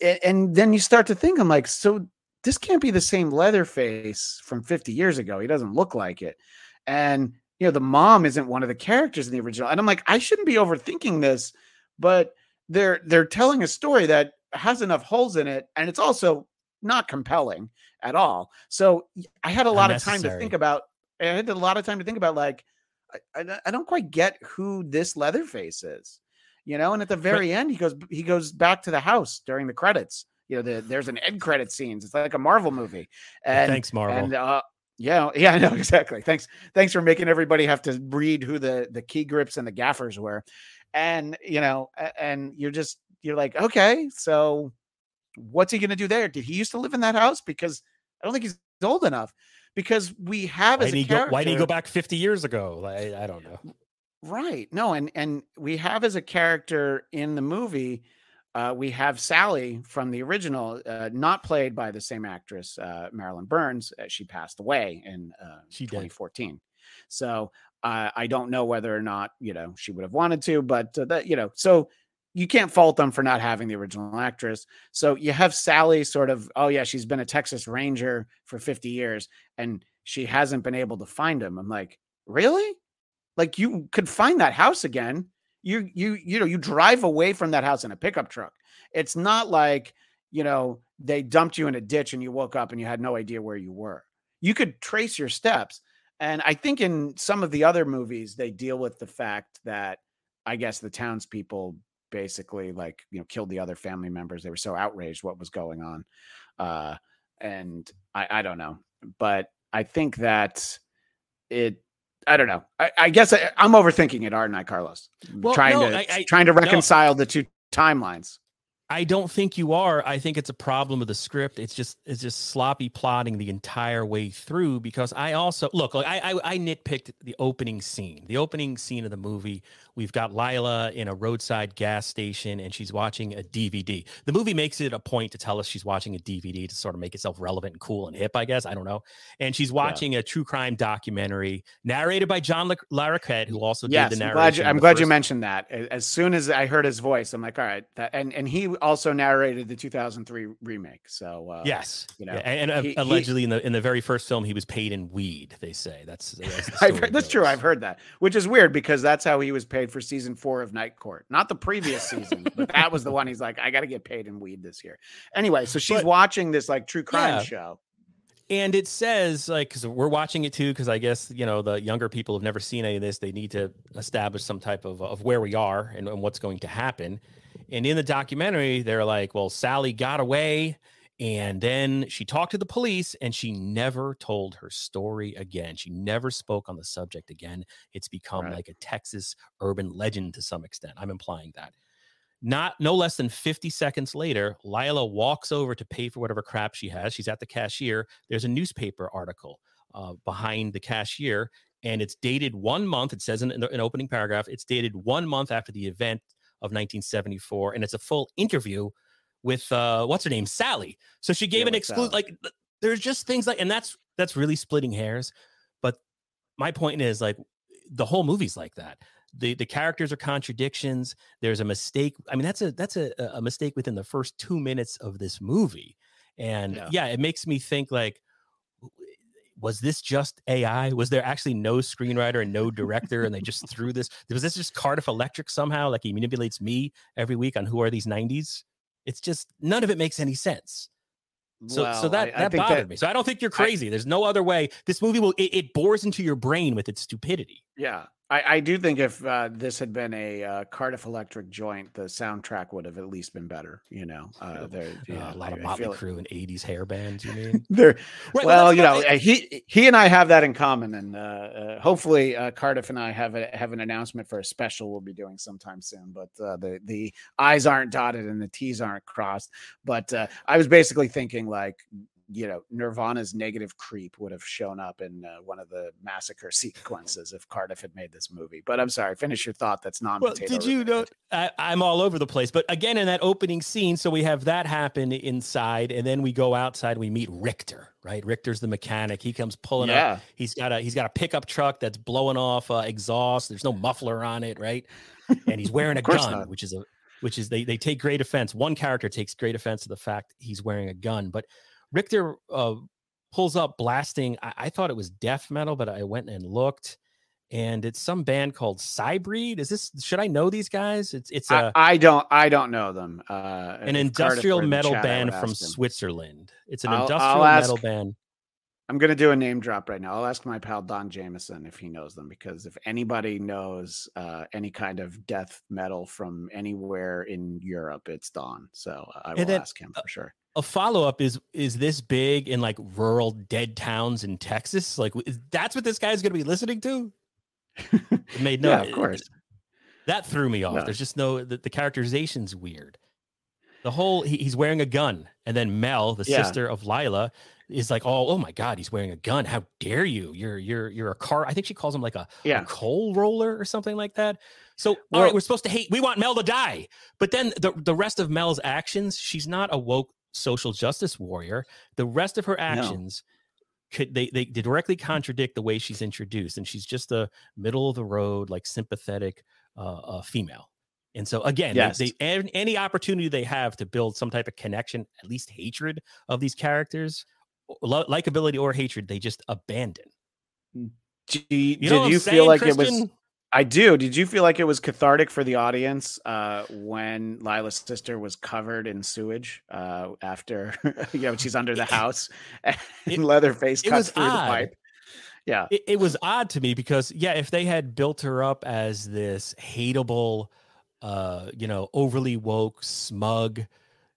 and then you start to think i'm like so this can't be the same leatherface from 50 years ago he doesn't look like it and you know the mom isn't one of the characters in the original and i'm like i shouldn't be overthinking this but they're they're telling a story that has enough holes in it and it's also not compelling at all. So I had a lot of time to think about i had a lot of time to think about like I, I, don't quite get who this leatherface is you know and at the very end he goes he goes back to the house during the credits you know the, there's an end credit scenes it's like a marvel movie and Thanks, Marvel. and uh yeah yeah i know exactly thanks thanks for making everybody have to read who the the key grips and the gaffers were and you know and you're just you're like okay so what's he going to do there did he used to live in that house because i don't think he's old enough because we have why as a he go, why did he go back 50 years ago? Like, I don't know. Right. No, and and we have as a character in the movie, uh, we have Sally from the original, uh, not played by the same actress, uh, Marilyn Burns. Uh, she passed away in uh, She did. 2014. So uh, I don't know whether or not you know she would have wanted to, but uh, that you know, so you can't fault them for not having the original actress. So you have Sally sort of, oh yeah, she's been a Texas Ranger for 50 years, and she hasn't been able to find him. I'm like, really? like you could find that house again you you you know you drive away from that house in a pickup truck. It's not like you know they dumped you in a ditch and you woke up and you had no idea where you were. You could trace your steps and i think in some of the other movies they deal with the fact that i guess the townspeople basically like you know killed the other family members. They were so outraged what was going on uh and i i don't know. But i think that it I don't know. I, I guess I, I'm overthinking it, aren't I, Carlos? Well, trying no, to I- trying to no. reconcile the two timelines. I don't think you are. I think it's a problem with the script. It's just it's just sloppy plotting the entire way through. Because I also look, like I, I I nitpicked the opening scene. The opening scene of the movie. We've got Lila in a roadside gas station, and she's watching a DVD. The movie makes it a point to tell us she's watching a DVD to sort of make itself relevant and cool and hip. I guess I don't know. And she's watching a true crime documentary narrated by John La- Larroquette, who also Yes, did the I'm narration. glad, you, I'm glad you mentioned that. As soon as I heard his voice, I'm like, all right. That, and and he also narrated the 2003 remake. So uh, Yes, you know, yeah, and, and, he- he- allegedly in the in the very first film, he was paid in weed. They say that's, that's heard, that's true. I've heard that, which is weird because that's how he was paid for season four of Night Court, not the previous season, but that was the one. He's like, I got to get paid in weed this year. Anyway, so she's But- watching this like true crime Yeah. show. And it says like because we're watching it too because I guess you know the younger people have never seen any of this. They need to establish some type of of where we are and, and what's going to happen. And in the documentary, they're like, "Well, Sally got away." And then she talked to the police and she never told her story again. She never spoke on the subject again. It's become Right. like a Texas urban legend to some extent. I'm implying that. Not no less than 50 seconds later, Lila walks over to pay for whatever crap she has. She's at the cashier. There's a newspaper article uh, behind the cashier, and it's dated one month. It says in an in opening paragraph, it's dated one month after the event of 1974, and it's a full interview with uh, what's her name, Sally. So she gave Yeah, an exclusive. Like, there's just things like, and that's that's really splitting hairs. But my point is, like, the whole movie's like that. The the characters are contradictions. There's a mistake. I mean, that's a that's a a mistake within the first two minutes of this movie, and Yeah. yeah, it makes me think like was this just AI? Was there actually no screenwriter and no director, and they just threw this? Was this just Cardiff Electric somehow? Like he manipulates me every week on who are these '90s? It's just none of it makes any sense. So, so that I- I that think bothered me. So I don't think you're I- crazy. There's no other way. This movie will it, it bores into your brain with its stupidity. Yeah, I, I do think if uh, this had been a uh, Cardiff Electric joint, the soundtrack would have at least been better. You know, uh, there Uh, a lot I- of Motley Crue and '80s hair bands. You mean? There, Right, well, you know, uh, he he and I have that in common, and uh, uh, hopefully uh, Cardiff and I have a, have an announcement for a special we'll be doing sometime soon. But uh, the the I's aren't dotted and the T's aren't crossed. But uh, I was basically thinking like. You know, Nirvana's negative creep would have shown up in uh, one of the massacre sequences if Cardiff had made this movie. But I'm sorry, finish your thought. That's non. Well, did you know? I, I'm all over the place, but again, in that opening scene, so we have that happen inside, and then we go outside. We meet Richter, right? Richter's the mechanic. He comes pulling up. Yeah, He's got a he's got a pickup truck that's blowing off uh, exhaust. There's no muffler on it, right? And he's wearing a gun, not. which is a which is they they take great offense. One character takes great offense to the fact he's wearing a gun, but Richter uh, pulls up blasting. I, I thought it was death metal, but I went and looked, and it's some band called Cybreed. Is this? Should I know these guys? It's it's a I, I don't. I don't know them. Uh, an industrial were in the metal chat, band from. Switzerland. It's an I'll- I'll industrial metal band. I'm gonna do a name drop right now. I'll ask my pal Don Jameson if he knows them because if anybody knows uh, any kind of death metal from anywhere in Europe, it's Don. So I will then, ask him for sure. A follow up is is this big in like rural dead towns in Texas? Like is, that's what this guy's going to be listening to? It made no. yeah, of course. That threw me off. No. There's just no the, the characterization's weird. The whole he, he's wearing a gun, and then Mel, the Yeah. sister of Lila, is like, "Oh, oh my God, he's wearing a gun! How dare you? You're you're you're a car." I think she calls him like a, a coal roller or something like that. So, all Well- right, we're supposed to hate. We want Mel to die, but then the the rest of Mel's actions, she's not a woke social justice warrior. The rest of her actions. Could, they, they directly contradict the way she's introduced, and she's just a middle of the road, like sympathetic uh, uh, female. And so again, Yes. they, they any opportunity they have to build some type of connection, at least hatred of these characters, lo- likability or hatred, they just abandon. Do you, You know did you feel like it was? I do. Did you feel like it was cathartic for the audience uh, when Lila's sister was covered in sewage uh, after you know she's under the house and it- Leatherface it cuts through the pipe? Yeah, it, it was odd to me because yeah if they had built her up as this hateable uh you know overly woke smug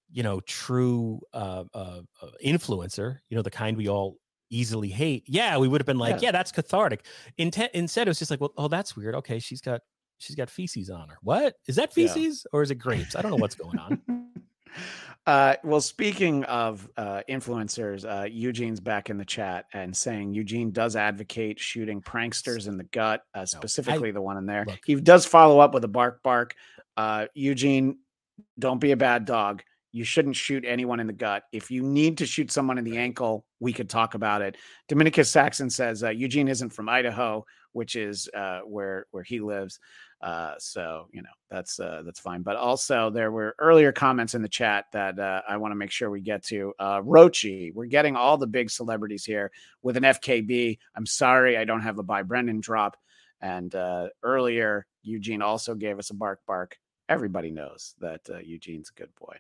you know true uh, uh uh, influencer you know the kind we all easily hate yeah we would have been like Yeah. yeah, that's cathartic instead it was just like well oh that's weird okay she's got she's got feces on her what is that Yeah. feces or is it grapes i don't know what's going on Uh, well, speaking of uh, influencers, uh, Eugene's back in the chat and saying Eugene does advocate shooting pranksters in the gut, uh, specifically the one in there. look. He does follow up with a bark bark. Uh, Eugene, don't be a bad dog. You shouldn't shoot anyone in the gut. If you need to shoot someone in the ankle, we could talk about it. Dominicus Saxon says uh, Eugene isn't from Idaho, which is uh, where where he lives. Uh, so you know that's uh, that's fine. But also there were earlier comments in the chat that uh, I want to make sure we get to. Uh, Rochi, we're getting all the big celebrities here with an FKB. I'm sorry I don't have a by Brendan drop. And uh, earlier Eugene also gave us a bark bark. Everybody knows that uh, Eugene's a good boy.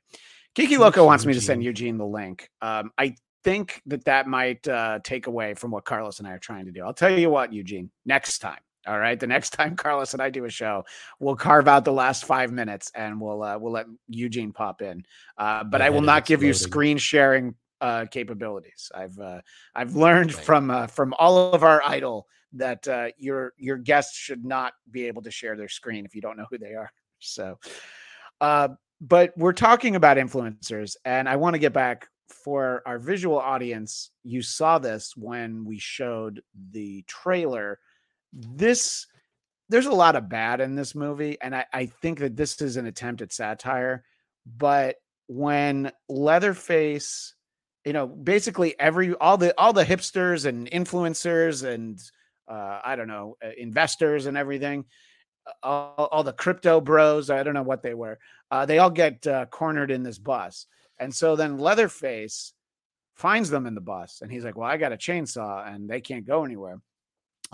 Kiki Loco wants me to send Eugene the link. Um, I think that that might uh, take away from what Carlos and I are trying to do. I'll tell you what, Eugene, next time. All right. The next time Carlos and I do a show, we'll carve out the last five minutes and we'll uh, we'll let Eugene pop in. Uh, but I will not give you screen sharing uh, capabilities. I've uh, I've learned Right. from uh, from all of our idol that uh, your your guests should not be able to share their screen if you don't know who they are. So, uh, but we're talking about influencers, and I want to get back for our visual audience. You saw this when we showed the trailer. This there's a lot of bad in this movie, and I, I think that this is an attempt at satire. But when Leatherface, you know, basically every all the all the hipsters and influencers and uh, I don't know uh, investors and everything, uh, all, all the crypto bros, I don't know what they were, uh, they all get uh, cornered in this bus, and so then Leatherface finds them in the bus, and he's like, "Well, I got a chainsaw, and they can't go anywhere."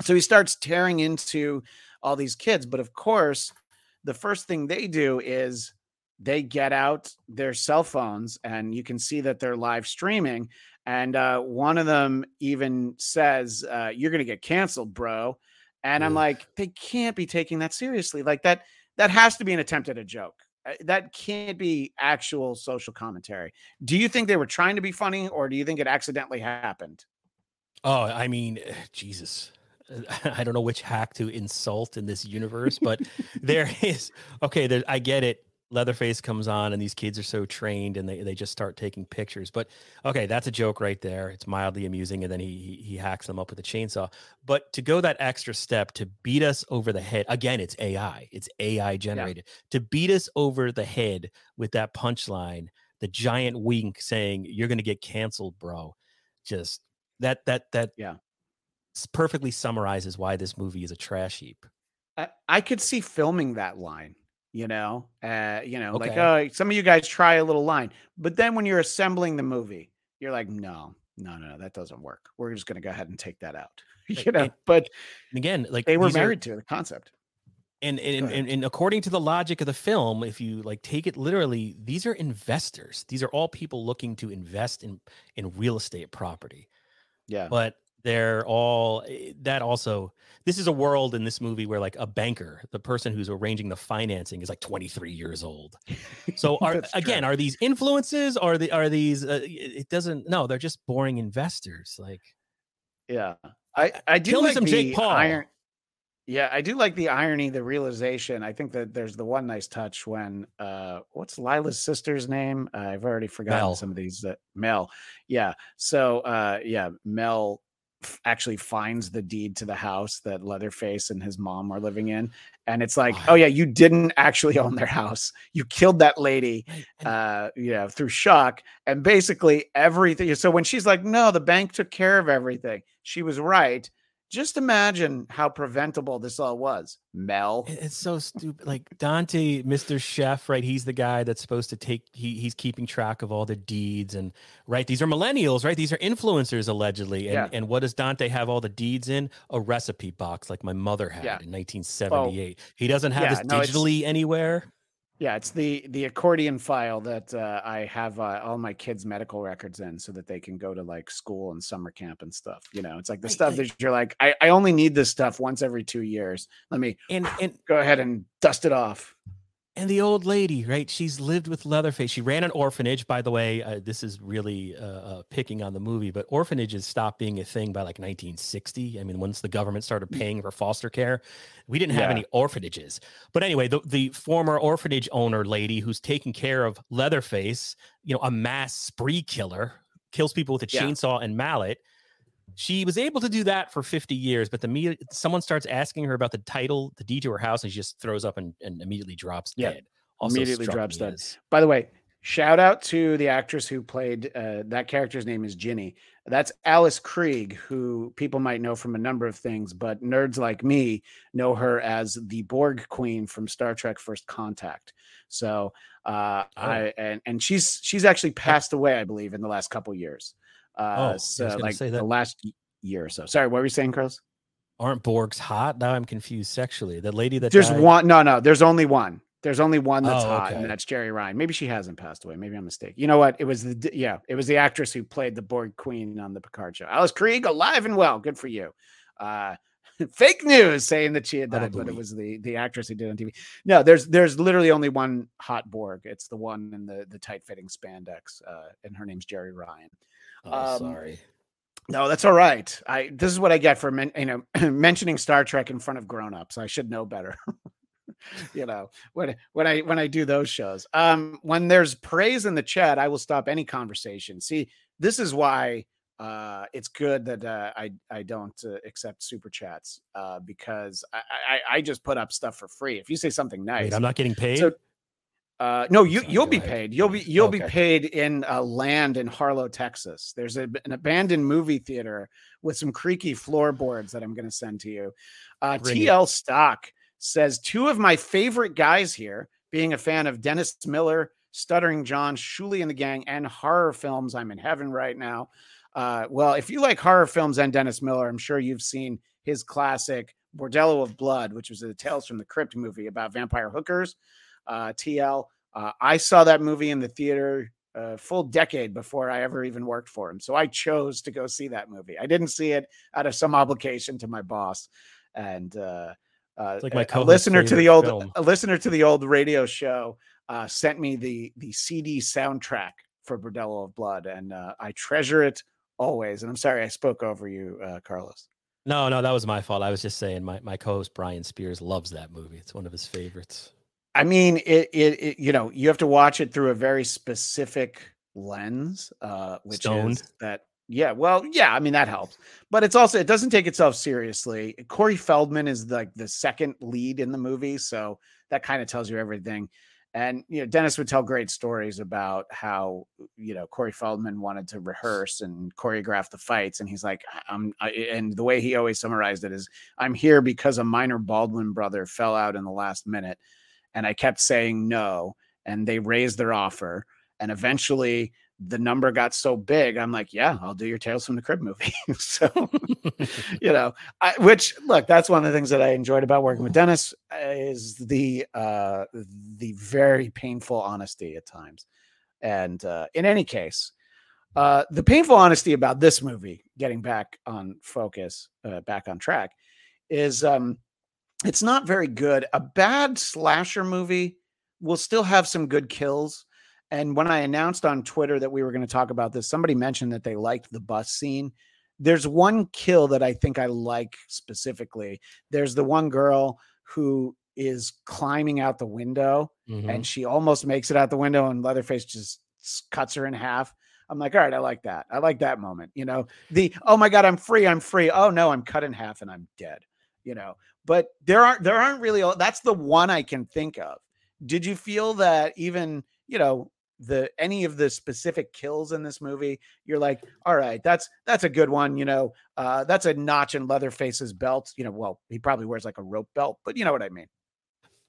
So he starts tearing into all these kids, but of course, the first thing they do is they get out their cell phones and you can see that they're live streaming and uh, one of them even says uh, you're gonna get canceled bro. And i'm like they can't be taking that seriously. Like that that has to be an attempt at a joke Eh, that can't be actual social commentary do you think they were trying to be funny or do you think it accidentally happened Oh, I mean, eh, Jesus. I don't know which hack to insult in this universe, but there is okay. There, I get it. Leatherface comes on, and these kids are so trained, and they, they just start taking pictures. But okay, that's a joke right there. It's mildly amusing, and then he he, he hacks them up with a chainsaw. But to go that extra step to beat us over the head again, it's AI. It's AI generated to beat us over the head with that punchline, the giant wink saying "You're going to get canceled, bro." Just that that that Yeah. perfectly summarizes why this movie is a trash heap. I, I could see filming that line, you know, uh, you know, like, Okay. oh, some of you guys try a little line, but then when you're assembling the movie, you're like, no, no, no, that doesn't work. We're just going to go ahead and take that out, you know. and But And again, like they were these are- married to the concept. and and, and and according to the logic of the film, if you like take it literally, these are investors. These are all people looking to invest in in real estate property. Yeah, But they're all that also this is a world in this movie where like a banker the person who's arranging the financing is like 23 years old so are That's true. again are these influences are the are these uh, it doesn't no they're just boring investors like yeah. I I do like some the Jake Paul. iron. Yeah, I do like the irony, the realization. I think that there's the one nice touch when uh what's Lila's sister's name? Uh, I've already forgotten Mel. some of these uh, Mel. Yeah. So uh yeah, Mel f- actually finds the deed to the house that Leatherface and his mom are living in and it's like, Oh. "Oh yeah, you didn't actually own their house. You killed that lady uh you know through shock and basically everything so when she's like no the bank took care of everything she was right just imagine how preventable this all was mel It's so stupid. Like Dante, Mr. Chef, right? He's the guy that's supposed to take. He he's keeping track of all the deeds and right. These are millennials, right? These are influencers allegedly. And Yeah. and what does Dante have all the deeds in? A recipe box, like my mother had Yeah. in 1978. he doesn't have yeah, this no, digitally anywhere. Yeah it's the the accordion file that uh, i have uh, all my kids medical records in so that they can go to like school and summer camp and stuff you know? It's like the Right, stuff that you're like I, I only need this stuff once every two years. Let me And and go ahead and dust it off and the old lady, right? She's lived with Leatherface. She ran an orphanage, by the way. Uh, this is really uh, uh, picking on the movie, but orphanages stopped being a thing by like 1960. I mean, once the government started paying for foster care, we didn't have Yeah. any orphanages. But anyway, the, the former orphanage owner lady who's taking care of Leatherface, you know, a mass spree killer, kills people with a Yeah. chainsaw and mallet. She was able to do that for 50 years, but the me- someone starts asking her about the title, the deed to her house, and she just throws up and, and immediately drops Yeah, dead. Also immediately drops dead. as- By the way, shout out to the actress who played uh, that character's name is Ginny. That's Alice Krige, who people might know from a number of things, but nerds like me know her as the Borg Queen from Star Trek: First Contact. So, uh, Oh. I and and she's she's actually passed away, I believe, in the last couple years. Oh, Uh, was so like say the last year or so. Sorry, what were you saying, Carlos? Aren't Borgs hot? Now I'm confused sexually. The lady that There's died- one. No, no. There's only one. There's only one that's Oh, hot, okay. and that's Jeri Ryan. Maybe she hasn't passed away. Maybe I'm mistaken. You know what? It was the yeah. It was the actress who played the Borg Queen on the Picard show. Alice Krige, alive and well. Good for you. Uh, fake news saying that she had died, but it was the the actress who did on TV. No, there's there's literally only one hot Borg. It's the one in the the tight fitting spandex, uh, and her name's Jeri Ryan. Oh, Um, sorry. No, that's all right. I this is what I get for men, you know mentioning Star Trek in front of grown-ups. I should know better. you know, when when I when I do those shows. Um when there's praise in the chat, I will stop any conversation. See, this is why uh it's good that uh, I I don't uh, accept super chats uh because I, I I just put up stuff for free. If you say something nice, Wait, I'm not getting paid. so uh, no, you you'll be paid. You'll be you'll be paid in uh, land in Harlow, Texas. There's a, an abandoned movie theater with some creaky floorboards that I'm going to send to you. Uh, TL Stock says two of my favorite guys here, being a fan of Dennis Miller, Stuttering John, Shuley and the Gang, and horror films. I'm in heaven right now. Uh, well, if you like horror films and Dennis Miller, I'm sure you've seen his classic Bordello of Blood, which was a Tales from the Crypt movie about vampire hookers uh, TL. Uh, I saw that movie in the theater a full decade before I ever even worked for him. So I chose to go see that movie. I didn't see it out of some obligation to my boss. And uh, uh, like my a- listener to the old film. a listener to the old radio show uh, sent me the the CD soundtrack for Bordello of Blood, and uh, I treasure it always. And I'm sorry I spoke over you, uh, Carlos. no, no, that was my fault. I was just saying my, my co-host Brian Spears loves that movie. It's one of his favorites. I mean, it, it, it, you know, you have to watch it through a very specific lens, uh, which Stoned. is that, yeah, well, yeah, I mean, that helps, but it's also, it doesn't take itself seriously. Corey Feldman is like the second lead in the movie. So that kind of tells you everything. And, you know, Dennis would tell great stories about how, you know, Corey Feldman wanted to rehearse and choreograph the fights. And he's like, I'm, I, and the way he always summarized it is, I'm here because a minor Baldwin brother fell out in the last minute and I kept saying no, and they raised their offer, and eventually the number got so big. I'm like, yeah, I'll do your Tales from the Crypt movie. so, you know, I, which look, that's one of the things that I enjoyed about working with Dennis uh, is the uh, the very painful honesty at times, and uh, in any case. Uh, the painful honesty about this movie, getting back on focus, uh, back on track, is um, it's not very good. A bad slasher movie will still have some good kills. And when I announced on Twitter that we were going to talk about this, somebody mentioned that they liked the bus scene. There's one kill that I think I like specifically. There's the one girl who is climbing out the window Mhm. and she almost makes it out the window and Leatherface just cuts her in half. I'm like, all right, I like that. I like that moment. You know, the oh my god, I'm free, I'm free. Oh no, I'm cut in half and I'm dead. You know, but there aren't there aren't really that's the one I can think of. Did you feel that even, you know, the any of the specific kills in this movie, you're like, all right, that's that's a good one, you know. Uh that's a notch in Leatherface's belt. You know, well, he probably wears like a rope belt, but you know what I mean.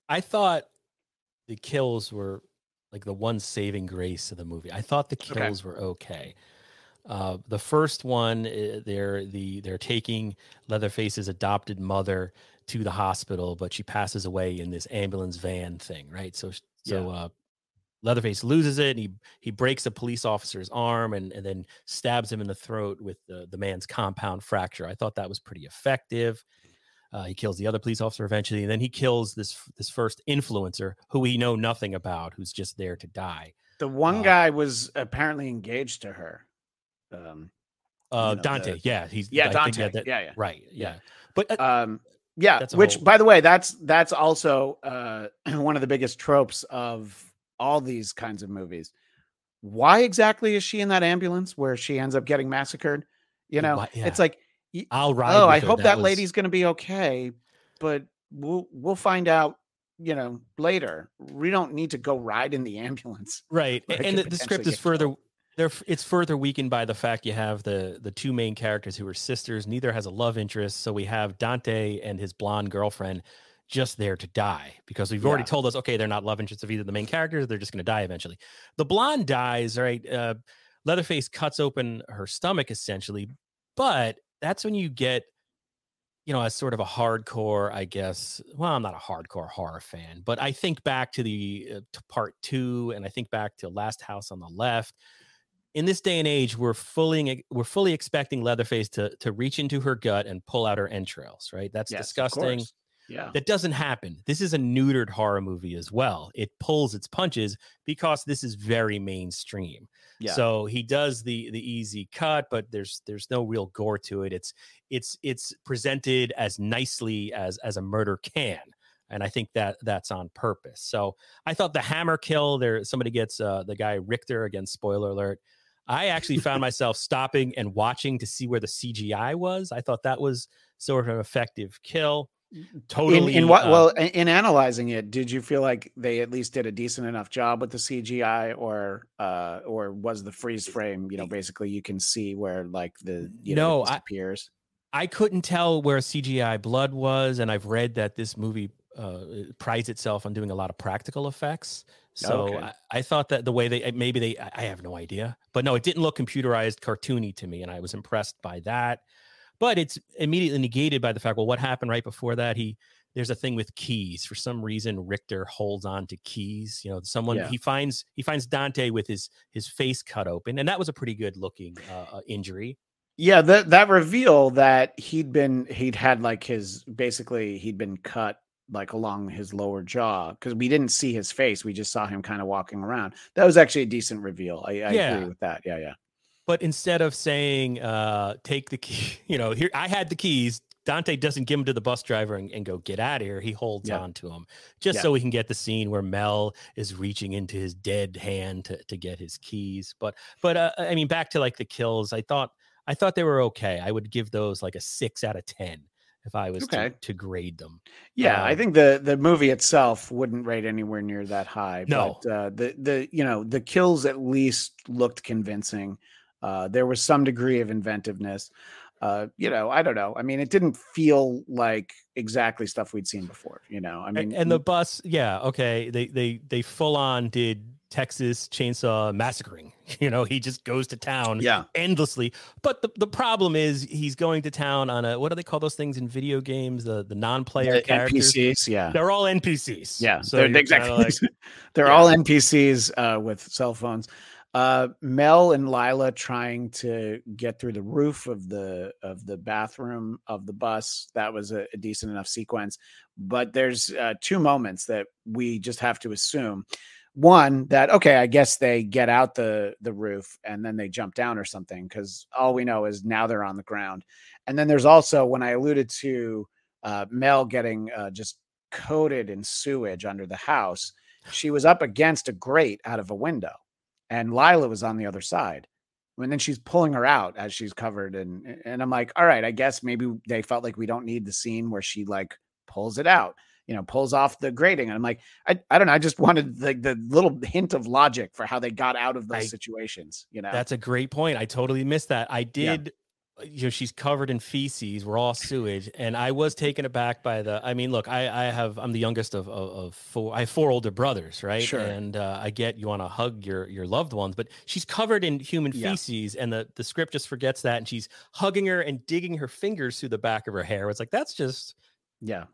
I thought the kills were like the one saving grace of the movie. I thought the Okay. kills were okay. Uh, the first one, uh, they're the they're taking Leatherface's adopted mother to the hospital, but she passes away in this ambulance van thing, right? So, so uh, Leatherface loses it. And he he breaks a police officer's arm and and then stabs him in the throat with the the man's compound fracture. I thought that was pretty effective. Uh, he kills the other police officer eventually, and then he kills this this first influencer who we know nothing about, who's just there to die. The one Uh, guy was apparently engaged to her. Um, Uh, know, Dante, the- yeah, he's yeah, I think Dante. that- that- yeah, yeah. right, Yeah. yeah. But uh, Um, yeah, which whole- by the way, that's that's also uh, one of the biggest tropes of all these kinds of movies. Why exactly is she in that ambulance where she ends up getting massacred? You know, Why- yeah. it's like, I'll ride. oh, I her. hope that, was- lady's going to be okay, but we'll we'll find out. You know, later. We don't need to go ride in the ambulance. right, and the, the script is further. killed. There, it's further weakened by the fact you have the the two main characters who are sisters. Neither has a love interest, so we have Dante and his blonde girlfriend just there to die because we've already told us okay they're not love interests of either the main characters. They're just going to die eventually. The blonde dies right? Uh leatherface cuts open her stomach essentially but that's when you get you know as sort of a hardcore i guess well i'm not a hardcore horror fan but i think back to the uh, to part two and i think back to last house on the left in this day and age, we're fully we're fully expecting Leatherface to to reach into her gut and pull out her entrails, right? That's Yes, disgusting. Yeah. That doesn't happen. This is a neutered horror movie as well. It pulls its punches because this is very mainstream. Yeah. So he does the the easy cut, but there's there's no real gore to it. It's it's it's presented as nicely as as a murder can. And I think that that's on purpose. So I thought the hammer kill there, somebody gets uh, the guy Richter again, spoiler alert. I actually found myself stopping and watching to see where the CGI was. I thought that was sort of an effective kill. Totally. in, in what uh, well in, in analyzing it did you feel like they at least did a decent enough job with the cgi or uh or was the freeze frame you know basically you can see where like the you know No, it I- I couldn't tell where CGI blood was, and I've read that this movie uh, prides itself on doing a lot of practical effects. So Okay. I, I thought that the way they maybe they I have no idea, but no, it didn't look computerized, cartoony to me, and I was impressed by that. But it's immediately negated by the fact, well, what happened right before that? He there's a thing with keys. For some reason, Richter holds on to keys. You know, someone Yeah. he finds he finds Dante with his his face cut open, and that was a pretty good looking uh, uh, injury. yeah that that reveal that he'd been he'd had like his basically he'd been cut like along his lower jaw because we didn't see his face we just saw him kind of walking around that was actually a decent reveal i, I Yeah. agree with that yeah yeah but instead of saying uh take the key you know here i had the keys dante doesn't give him to the bus driver and, and go get out of here he holds Yeah. on to him just Yeah. so we can get the scene where mel is reaching into his dead hand to, to get his keys but but uh, i mean back to like the kills i thought i thought they were okay i would give those like a six out of ten if i was Okay. to, to grade them Yeah, I Um, think the the movie itself wouldn't rate anywhere near that high. No. but uh, the the you know the kills at least looked convincing. Uh, there was some degree of inventiveness. Uh, you know, I don't know. I mean, it didn't feel like exactly stuff we'd seen before. You know, I mean, and the bus yeah okay they they they full on did texas chainsaw massacring you know he just goes to town yeah, endlessly. But the, the problem is he's going to town on a what do they call those things in video games? The the non-player the characters. NPCs. Yeah, They're all NPCs. yeah, So they're exactly. like, they're yeah. all NPCs uh, with cell phones. Uh, Mel and Lila trying to get through the roof of the of the bathroom of the bus. That was a, a decent enough sequence. But there's uh, two moments that we just have to assume. One that okay, I guess they get out the the roof and then they jump down or something because all we know is now they're on the ground. And then there's also when I alluded to uh, Mel getting uh, just coated in sewage under the house she was up against a grate out of a window and Lila was on the other side. And then she's pulling her out as she's covered and and I'm like, all right, I guess maybe they felt like we don't need the scene where she like pulls it out, you know, pulls off the grating. And I'm like, I, I don't know, I just wanted like the little hint of logic for how they got out of those I- situations, you know. That's a great point. I totally missed that. I Yeah. did. You know, she's covered in feces, raw sewage, and I was taken aback by the. I mean, look, I, I have. I'm the youngest of, of, of four. I have four older brothers, right? Sure. And uh, I get you want to hug your your loved ones, but she's covered in human Yeah. feces, and the the script just forgets that, and she's hugging her and digging her fingers through the back of her hair. It's like that's just. yeah.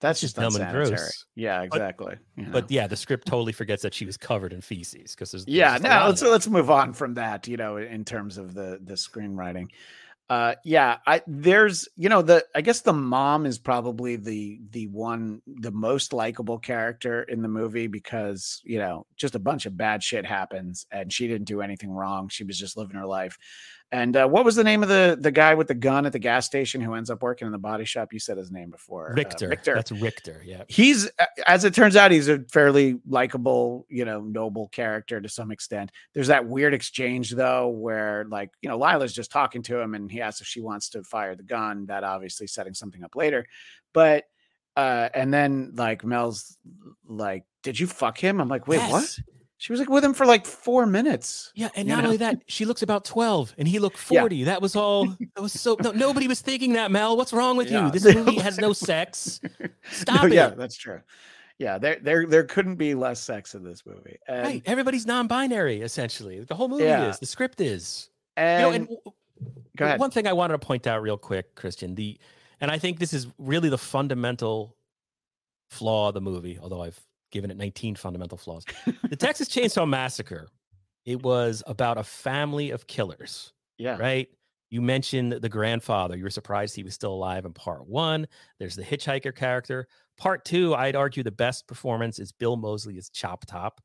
That's just unsanitary. Yeah, exactly. you know. But yeah, the script totally forgets that she was covered in feces because there's. there's yeah just a no let's let's move on from that you know in terms of the the screenwriting uh yeah i there's you know the i guess the mom is probably the the one the most likable character in the movie because you know just a bunch of bad shit happens and she didn't do anything wrong she was just living her life and uh, what was the name of the the guy with the gun at the gas station who ends up working in the body shop you said his name before uh, Richter. Richter That's Richter. Yeah. he's as it turns out he's a fairly likable you know noble character to some extent there's that weird exchange though where like you know lila's just talking to him and he asks if she wants to fire the gun that obviously setting something up later but uh and then like mel's like did you fuck him i'm like wait what Yes. She was like with him for like four minutes Yeah, and not know? only that, she looks about twelve, and he looked Yeah. forty. That was all. That was so. No, nobody was thinking that, Mel. What's wrong with Yeah. you? This movie has no sex. Stop No, it. yeah that's true yeah there there there couldn't be less sex in this movie and, Right. Everybody's non-binary, essentially. The whole movie Yeah. is. The script is. and, you know, and go ahead one thing I wanted to point out real quick, Christian. The, and I think this is really the fundamental flaw of the movie. Although I've given it 19 fundamental flaws. the Texas Chainsaw Massacre it was about a family of killers, Yeah. right? You mentioned the grandfather. You were surprised he was still alive in part one. There's the hitchhiker character. Part two, I'd argue the best performance is Bill Moseley as Chop Top.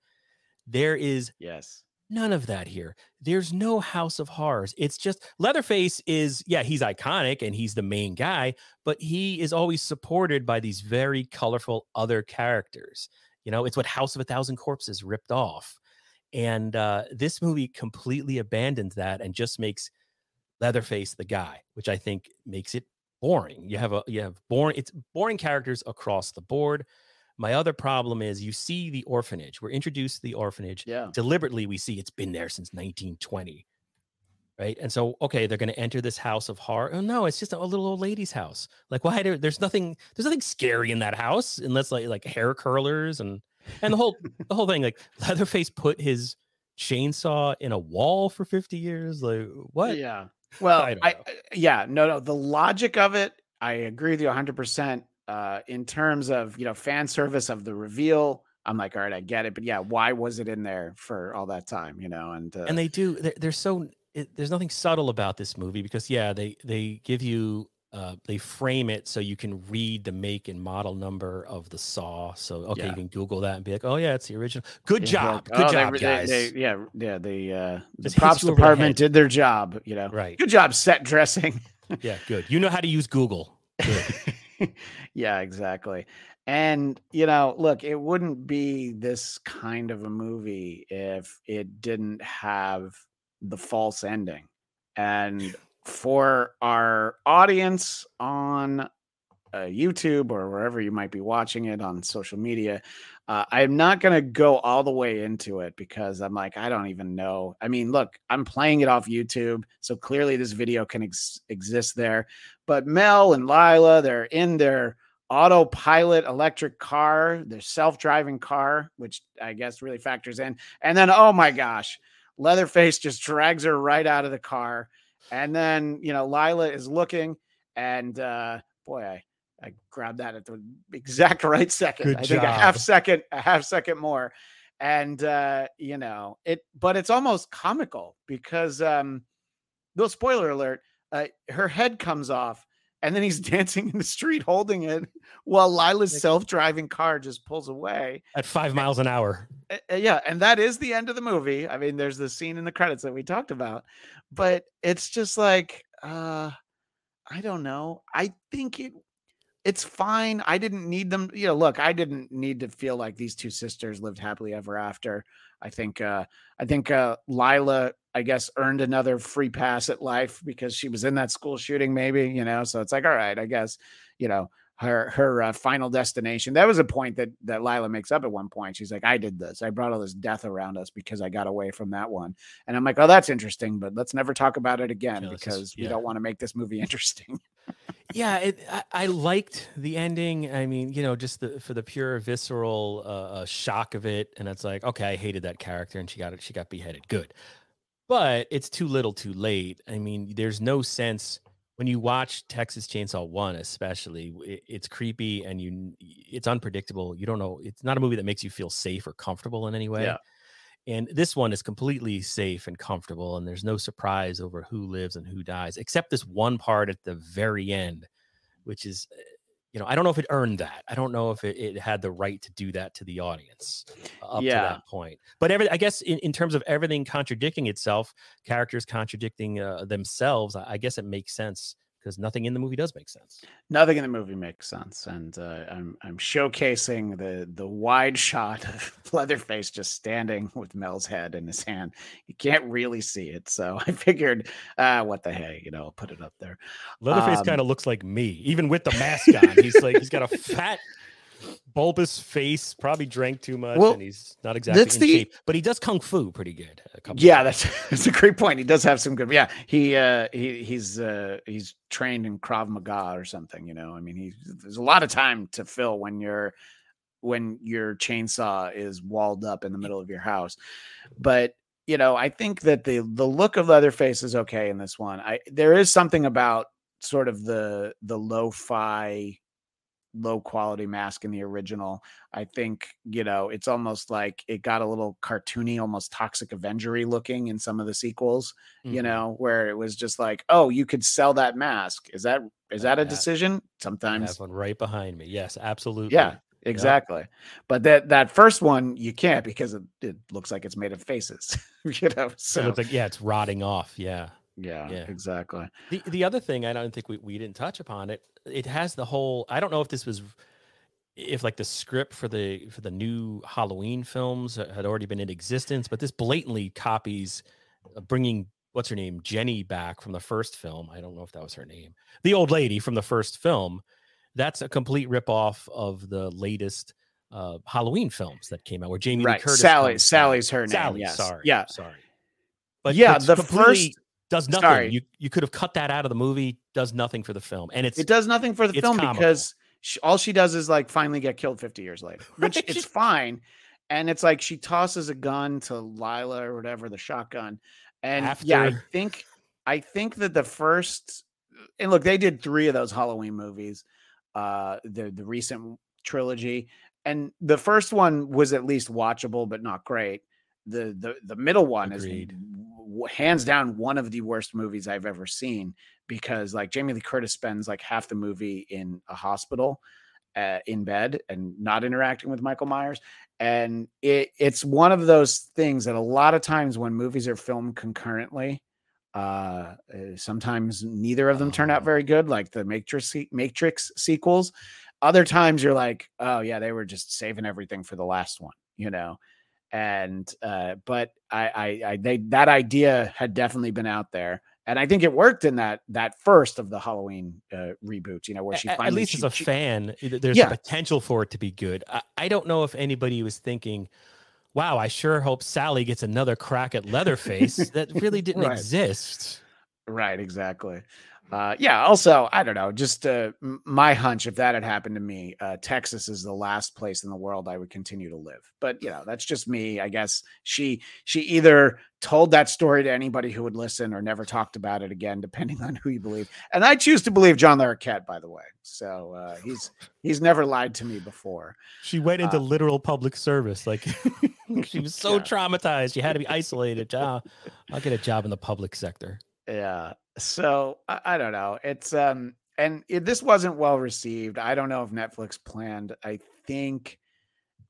There is Yes. none of that here. There's no House of Horrors. It's just Leatherface is, yeah, he's iconic and he's the main guy, but he is always supported by these very colorful other characters. You know, it's what House of a Thousand Corpses ripped off. And uh, this movie completely abandons that and just makes Leatherface the guy, which I think makes it boring. You have a you have boring it's boring characters across the board. My other problem is you see the orphanage. We're introduced to the orphanage Yeah. deliberately we see it's been there since 1920 right and so okay they're going to enter this house of horror oh no it's just a little old lady's house like why there, there's nothing there's nothing scary in that house unless like like hair curlers and and the whole the whole thing like leatherface put his chainsaw in a wall for 50 years like what Yeah. Well, I I, know. yeah, no, no. The logic of it, I agree with you 100. percent Uh, in terms of you know fan service of the reveal, I'm like, all right, I get it, but yeah, why was it in there for all that time? You know, and uh, and they do they're, they're so it, there's nothing subtle about this movie because yeah they they give you uh, they frame it so you can read the make and model number of the saw so okay Yeah. you can google that and be like oh yeah it's the original good yeah, job like, good oh, job they- guys they- yeah, yeah. The uh, the props you over the department did their job. You know, right good job set dressing. yeah good you know how to use google yeah, exactly. And you know, look, it wouldn't be this kind of a movie if it didn't have the false ending. And for our audience on uh, YouTube or wherever you might be watching it on social media, uh, I'm not going to go all the way into it because I'm like, I don't even know. I mean, look, I'm playing it off YouTube, so clearly this video can ex- exist there. But Mel and Lila, they're in their autopilot electric car, their self driving car, which I guess really factors in. And then, oh my gosh, Leatherface just drags her right out of the car. And then, you know, Lila is looking, and uh, boy, I, I grabbed that at the exact right second. Good I think a half second, a half second more. And uh, you know, it but it's almost comical because um no spoiler alert, uh, her head comes off and then he's dancing in the street holding it while Lila's self-driving car just pulls away. at five miles an hour yeah, and that is the end of the movie. I mean, there's the scene in the credits that we talked about, but it's just like uh I don't know. I think it it's fine. I didn't need them. You know, look, I didn't need to feel like these two sisters lived happily ever after. I think uh I think uh Lila, I guess, earned another free pass at life because she was in that school shooting, maybe, you know. So it's like, all right, I guess, you know, her her uh, final destination. That was a point that that Lila makes up at one point. She's like, I did this. I brought all this death around us because I got away from that one. And I'm like, oh, that's interesting, but let's never talk about it again Yeah, let's just- because we don't want to make this movie interesting. yeah it, I, I liked the ending i mean you know just the for the pure visceral uh, uh, shock of it and it's like okay i hated that character and she got it she got beheaded good but it's too little too late. I mean there's no sense when you watch texas chainsaw 1 especially it, it's creepy and you it's unpredictable. You don't know it's not a movie that makes you feel safe or comfortable in any way. Yeah. and this one is completely safe and comfortable and there's no surprise over who lives and who dies except this one part at the very end which is uh, you know i don't know if it earned that i don't know if it, it had the right to do that to the audience uh, up Yeah. to that point but every, i guess in, in terms of everything contradicting itself characters contradicting uh, themselves I, I guess it makes sense because nothing in the movie does make sense Nothing in the movie makes sense, and uh, I'm I'm showcasing the the wide shot of Leatherface just standing with Mel's head in his hand. You can't really see it, so I figured, uh, what the hey, you know, I'll put it up there. leatherface Um, kind of looks like me even with the mask on he's like he's got a fat bulbous face probably drank too much Well, and he's not exactly that's in the- shape but he does kung fu pretty good a Yeah, that's that's a great point. He does have some good. Yeah, he uh, he he's uh, he's trained in Krav Maga or something. You know, I mean, he there's a lot of time to fill when you're when your chainsaw is walled up in the middle of your house. But you know, I think that the the look of Leatherface is okay in this one. I there is something about sort of the the lo-fi low quality mask in the original. I think, you know, it's almost like it got a little cartoony, almost toxic Avengery looking in some of the sequels, you Mhm. know, where it was just like, oh, you could sell that mask. Is that is that a decision? Sometimes have one right behind me. Yes, absolutely. yeah, exactly. But that that first one you can't because it, it looks like it's made of faces, you know. So So it looks like yeah, it's rotting off. Yeah. Yeah, yeah. exactly. The the other thing I don't think we, we didn't touch upon it. It has the whole. I don't know if this was if like the script for the for the new Halloween films had already been in existence, but this blatantly copies uh, bringing what's her name Jenny back from the first film. I don't know if that was her name, the old lady from the first film. That's a complete ripoff of the latest uh, Halloween films that came out, where Jamie Lee Right, Curtis. Sally. Sally's her name. Sally. yes. Sorry. Yeah. Sorry. But Yeah, the first- does nothing. sorry. You you could have cut that out of the movie. Does nothing for the film, and it's It does nothing for the film comical. because she, all she does is like finally get killed 50 years later, which Right. it's fine. And it's like she tosses a gun to Lila or whatever, the shotgun. And yeah, I think I think that the first and look, they did three of those Halloween movies, uh, the the recent trilogy, and the first one was at least watchable, but not great. The the the middle one Agreed. is hands down one of the worst movies I've ever seen because like Jamie Lee Curtis spends like half the movie in a hospital uh, in bed and not interacting with Michael Myers. And it it's one of those things that a lot of times when movies are filmed concurrently, uh, uh, sometimes neither of them turn out Oh. very good, like the Matrix Matrix sequels. Other times you're like, oh yeah, they were just saving everything for the last one, you know. And uh, but I, I, I they that idea had definitely been out there, and I think it worked in that that first of the Halloween uh, reboot, you know, where she finally at least she- as a she- fan, there's Yeah. a potential for it to be good. I, I don't know if anybody was thinking, "Wow, I sure hope Sally gets another crack at Leatherface." that really didn't Right. exist. Right, exactly. Uh, yeah. Also, I don't know. Just uh, my hunch, if that had happened to me, uh, Texas is the last place in the world I would continue to live. But you know, that's just me. I guess she she either told that story to anybody who would listen, or never talked about it again, depending on who you believe. And I choose to believe John Larroquette, by the way. So uh, he's he's never lied to me before. She went into Uh, literal public service. Like she was so Yeah. traumatized, she had to be isolated. Ah, I'll get a job in the public sector. Yeah. So I, I don't know. It's um and it, this wasn't well received. I don't know if Netflix planned. I think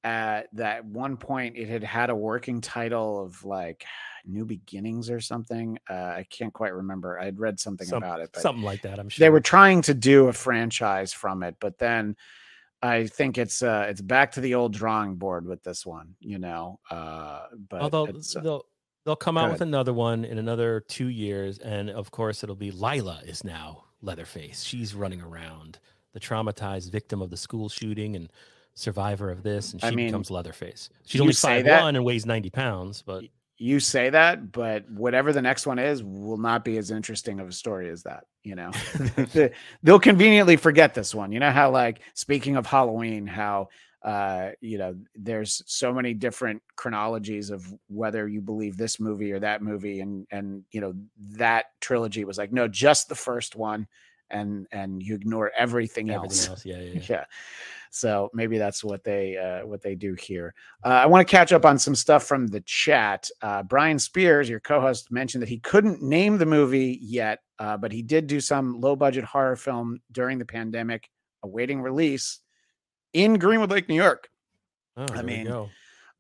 at that one point it had had a working title of like New Beginnings or something. Uh, I can't quite remember. I'd read something Some- about it, but Something like that. I'm sure they were trying to do a franchise from it, but then I think it's uh it's back to the old drawing board with this one, you know. Uh but Although uh, they'll come out with another one in another two years, and of course it'll be Lila is now Leatherface. She's running around, the traumatized victim of the school shooting and survivor of this, and she I mean, becomes Leatherface. She's only five that- one and weighs ninety pounds, but you say that, but whatever the next one is will not be as interesting of a story as that. You know, they'll conveniently forget this one. You know how, like, speaking of Halloween, how uh, you know, there's so many different chronologies of whether you believe this movie or that movie, and and you know that trilogy was like, no, just the first one, and and you ignore everything, everything else. else, yeah, yeah. yeah. yeah so maybe that's what they uh, what they do here uh, i want to catch up on some stuff from the chat uh, brian spears your co-host mentioned that he couldn't name the movie yet uh, but he did do some low budget horror film during the pandemic awaiting release in greenwood lake new york Oh, I mean.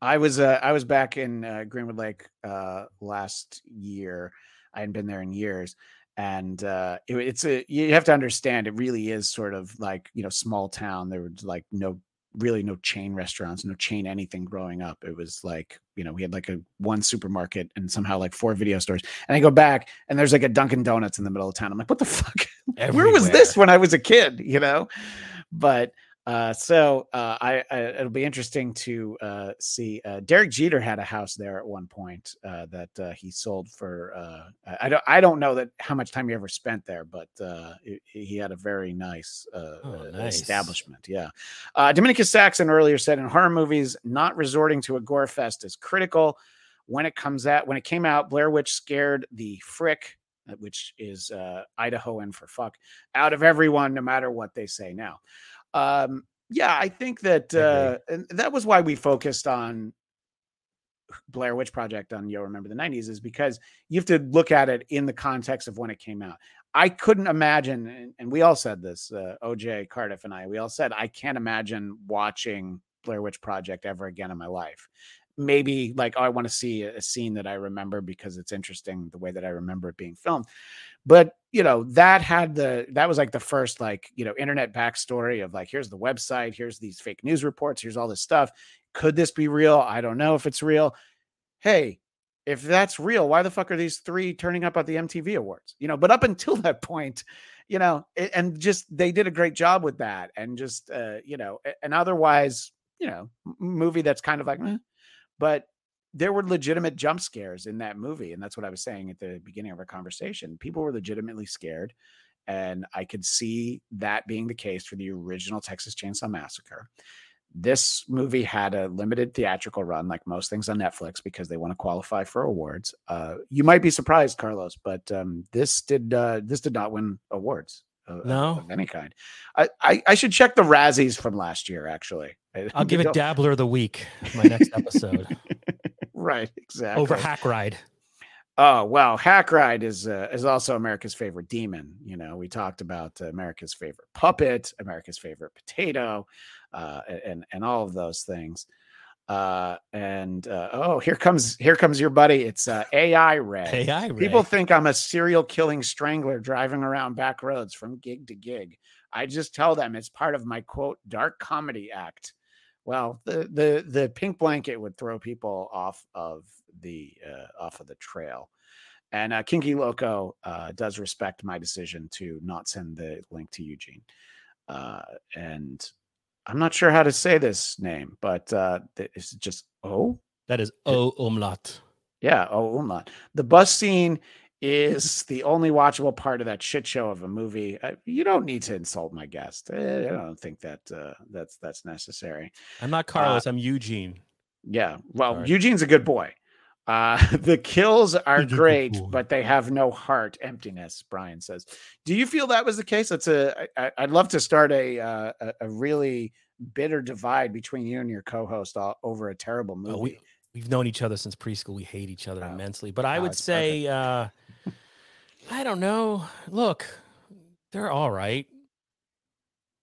I was uh, I was back in uh, Greenwood Lake uh, last year. I hadn't been there in years, and uh, it, it's a you have to understand it really is sort of like you know small town. There was like no really no chain restaurants, no chain anything growing up. It was like you know we had like a one supermarket and somehow like four video stores. And I go back and there's like a Dunkin' Donuts in the middle of town. I'm like, what the fuck? Where was this when I was a kid? You know, but uh, so uh, I, I it'll be interesting to uh, see. Uh, Derek Jeter had a house there at one point uh, that uh, he sold for. Uh, I- don't I don't know that how much time he ever spent there, but uh, he, had a very nice, uh, Oh, nice. establishment. Yeah. Uh, Dominicus Saxon earlier said in horror movies, not resorting to a gore fest is critical. When it comes out, when it came out, Blair Witch scared the frick, which is uh, Idahoan for fuck, out of everyone, no matter what they say now. Um, yeah, I think that uh, and that was why we focused on Blair Witch Project on Yo Remember the 90s is because you have to look at it in the context of when it came out. I couldn't imagine, and, and we all said this, uh, OJ Cardiff and I, we all said, I can't imagine watching Blair Witch Project ever again in my life. Maybe like, oh, I want to see a, scene that I remember because it's interesting the way that I remember it being filmed. But you know, that had the that was like the first like, you know, internet backstory of like, here's the website, here's these fake news reports, here's all this stuff. Could this be real? I don't know if it's real. Hey, if that's real, why the fuck are these three turning up at the MTV Awards? You know, but up until that point, you know, a- and just they did a great job with that, and just uh, you know, and otherwise, you know, movie that's kind of like, eh. But there were legitimate jump scares in that movie, and that's what I was saying at the beginning of our conversation. People were legitimately scared, and I could see that being the case for the original Texas Chainsaw Massacre. This movie had a limited theatrical run like most things on netflix because they want to qualify for awards. Uh, you might be surprised carlos but um, this did uh, this did not win awards of, No? of any kind I, I i should check the razzies from last year actually I'll give it Dabbler of the Week, my next episode, right exactly over Hack Ride. Oh well, Hack Ride is uh, is also America's favorite demon. You know, we talked about uh, America's favorite puppet, America's favorite potato, uh, and and all of those things. Uh, and uh, oh, here comes here comes your buddy. It's uh, AI Ray. AI Ray. People think I'm a serial killing strangler driving around back roads from gig to gig. I just tell them it's part of my quote dark comedy act. Well, the the the pink blanket would throw people off of the uh, off of the trail. And uh, Kinky Loco uh, does respect my decision to not send the link to Eugene. Uh, and I'm not sure how to say this name, but uh, it's just oh that is O Umlaut. yeah, oh umlaut. The bus scene is the only watchable part of that shit show of a movie. Uh, you don't need to insult my guest. Eh, I don't think that uh, that's that's necessary. I'm not Carlos. I'm Eugene. Yeah, well, Sorry. Eugene's a good boy. Uh, the kills are He's a good great, but they have no heart. Emptiness. Brian says. Do you feel that was the case? That's a. I, I'd love to start a, uh, a a really bitter divide between you and your co-host o- over a terrible movie. Uh, we we've known each other since preschool. We hate each other Oh. immensely. But I Oh, would say, uh, I don't know. Look, they're all right.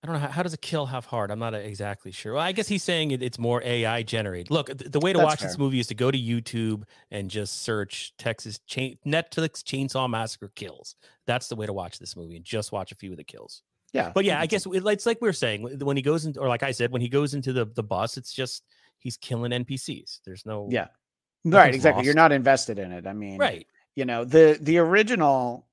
I don't know how, how does a kill have heart. I'm not exactly sure. Well, I guess he's saying it, it's more AI generated. Look, th- the way to That's watch this movie is to go to YouTube and just search Texas chain, Netflix Chainsaw Massacre kills. That's the way to watch this movie and just watch a few of the kills. yeah, But yeah, I guess it- it's like we are saying when he goes into, or like I said, when he goes into the the bus, it's just he's killing NPCs. There's no yeah, right, exactly. You're not invested in it. I mean, right. you know the the original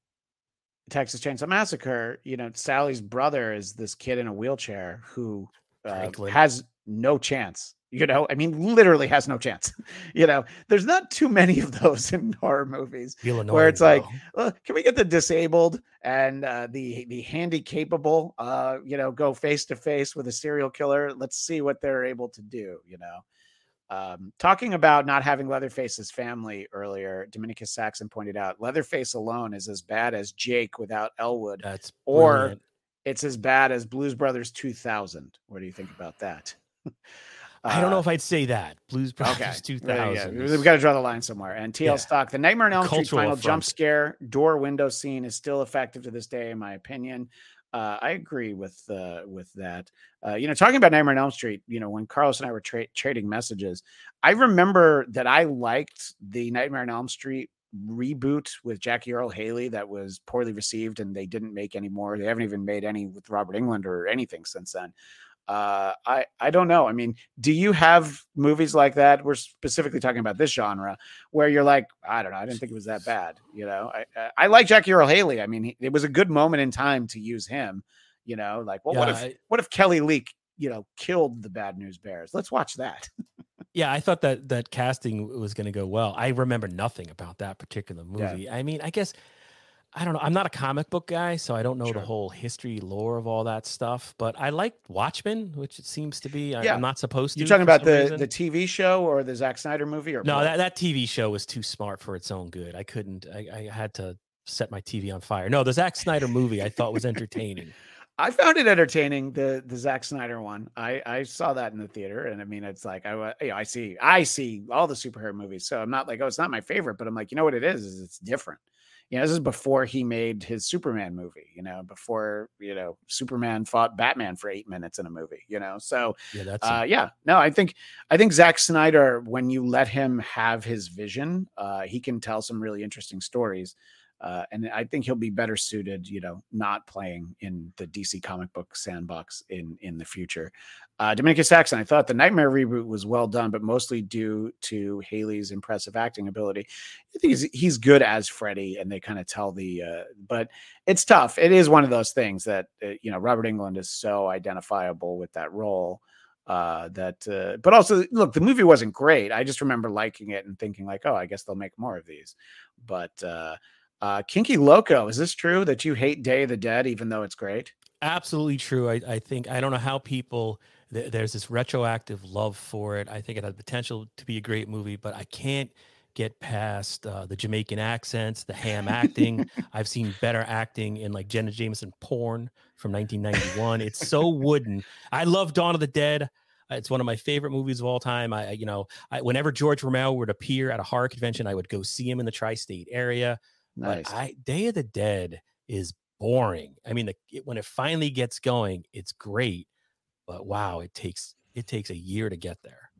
Texas Chainsaw Massacre. You know, Sally's brother is this kid in a wheelchair who uh, has no chance. You know, I mean, literally has no chance. you know, there's not too many of those in horror movies. Feel Where it's like. Well, can we get the disabled and uh, the the handy capable? Uh, you know, go face to face with a serial killer. Let's see what they're able to do. You know, um, talking about not having Leatherface's family earlier, Dominicus Saxon pointed out Leatherface alone is as bad as Jake without Elwood. that's or- brilliant. It's as bad as Blues Brothers 2000. What do you think about that? I don't know Uh, if I'd say that. Blues Brothers Okay, two there you We've got to draw the line somewhere. And TL Yeah. Stock, the Nightmare on Elm Street Cultural final jump scare door window scene is still effective to this day, in my opinion. Uh, I agree with uh, with that. Uh, you know, talking about Nightmare on Elm Street, you know, when Carlos and I were tra- trading messages, I remember that I liked the Nightmare on Elm Street reboot with Jackie Earle Haley that was poorly received, and they didn't make any more. They haven't even made any with Robert Englund or anything since then. Uh, I I don't know. I mean, do you have movies like that? We're specifically talking about this genre where you're like, I don't know, I didn't think it was that bad. You know, I I, like Jackie Earle Haley. I mean, he, it was a good moment in time to use him. You know, like, well, what if I- what if Kelly Leak, you know, killed the Bad News Bears? Let's watch that. Yeah, I thought that that casting was going to go well. I remember nothing about that particular Yeah. movie. I mean, I guess I don't know. I'm not a comic book guy, so I don't know Sure. the whole history lore of all that stuff. But I like Watchmen, which it seems to be. I, Yeah. am not supposed to. You're talking about the reason. the TV show or the Zack Snyder movie? Or No, that, that TV show was too smart for its own good. I couldn't. I, I had to set my TV on fire. No, the Zack Snyder movie I thought was entertaining. I found it entertaining the the Zack Snyder one. I I saw that in the theater, and I mean, it's like I you know, I see I see all the superhero movies, so I'm not like oh, it's not my favorite, but I'm like you know what it is is it's different. You know, this is before he made his Superman movie. You know, before you know Superman fought Batman for eight minutes in a movie. You know, so Yeah, that's uh, yeah, no, I think I think Zack Snyder, when you let him have his vision, uh, he can tell some really interesting stories. Uh, and I think he'll be better suited, you know, not playing in the DC comic book sandbox in in the future. Uh, Dominica Saxon, I thought the Nightmare reboot was well done, but mostly due to Haley's impressive acting ability. I think he's he's good as Freddy, and they kind of tell the. Uh, but it's tough. It is one of those things that uh, you know Robert Englund is so identifiable with that role uh that uh but also look the movie wasn't great i just remember liking it and thinking like oh i guess they'll make more of these but uh uh kinky loco is this true that you hate day of the dead even though it's great absolutely true. I, I think I don't know how people th- there's this retroactive love for it. I think it has potential to be a great movie, but I can't get past uh, the Jamaican accents, the ham acting. I've seen better acting in like Jenna Jameson porn from 1991. It's so wooden. I love Dawn of the Dead. It's one of my favorite movies of all time. I, I- you know, I, whenever George Romero would appear at a horror convention, I would go see him in the tri-state area. Nice I Day of the Dead is boring. I mean, the, it, when it finally gets going, it's great, but wow, it takes it takes a year to get there.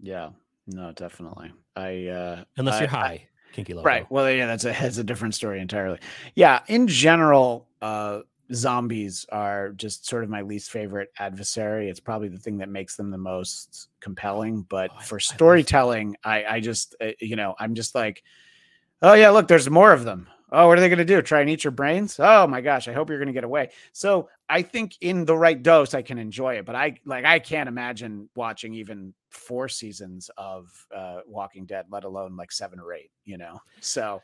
yeah no definitely i uh Unless I- you're I- high, kinky logo. Right. Well, yeah, that's a that's a different story entirely. Yeah, in general, uh zombies are just sort of my least favorite adversary. It's probably the thing that makes them the most compelling. But Oh, I- I for storytelling, I I just uh, you know I'm just like, oh yeah, look, there's more of them. Oh, what are they going to do? Try and eat your brains? Oh my gosh, I hope you're going to get away. So I think in the right dose, I can enjoy it. But I like I can't imagine watching even four seasons of uh, Walking Dead, let alone like seven or eight. You know, so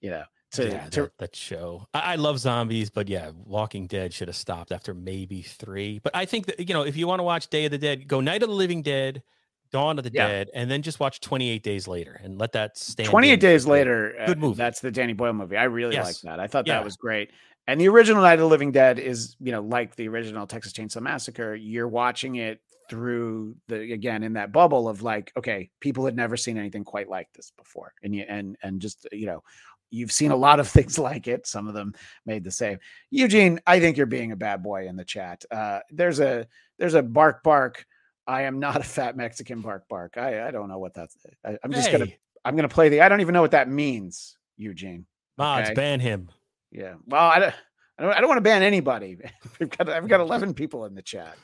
you know to, yeah, to that, that show. I, I love zombies, but yeah, Walking Dead should have stopped after maybe three. But I think that you know, if you want to watch Day of the Dead, go Night of the Living Dead, Dawn of the Yeah. Dead, and then just watch 28 Days Later and let that stand. 28 days later, Good uh, movie. That's the Danny Boyle movie. I really like that. I thought Yeah. that was great. And the original Night of the Living Dead is, you know, like the original Texas Chainsaw Massacre. You're watching it through the again in that bubble of like, okay, people had never seen anything quite like this before, and you and and just you know, you've seen a lot of things like it. Some of them made the same. Eugene, I think you're being a bad boy in the chat. Uh, there's a there's a bark bark. I am not a fat Mexican bark bark. I I don't know what that's. I, I'm just gonna I'm gonna play the. I don't even know what that means, Eugene. mods okay. ban him. Yeah. Well, I don't. I don't, I don't want to ban anybody. We've got I've got 11 people in the chat.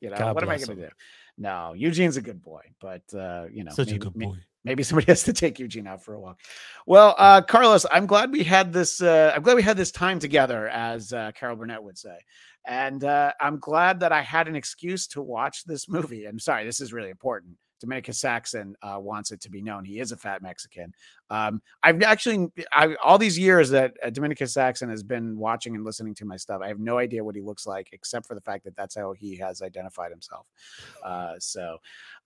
You know God what am I going to do? No, Eugene's a good boy, but uh, you know, Such maybe, a good boy. maybe somebody has to take Eugene out for a walk. Well, uh, Carlos, I'm glad we had this. Uh, I'm glad we had this time together, as uh, Carol Burnett would say, and uh, I'm glad that I had an excuse to watch this movie. I'm sorry, this is really important. Dominica Saxon uh, wants it to be known he is a fat Mexican. Um, I've actually, I, all these years that uh, Dominica Saxon has been watching and listening to my stuff, I have no idea what he looks like, except for the fact that that's how he has identified himself. Uh, so,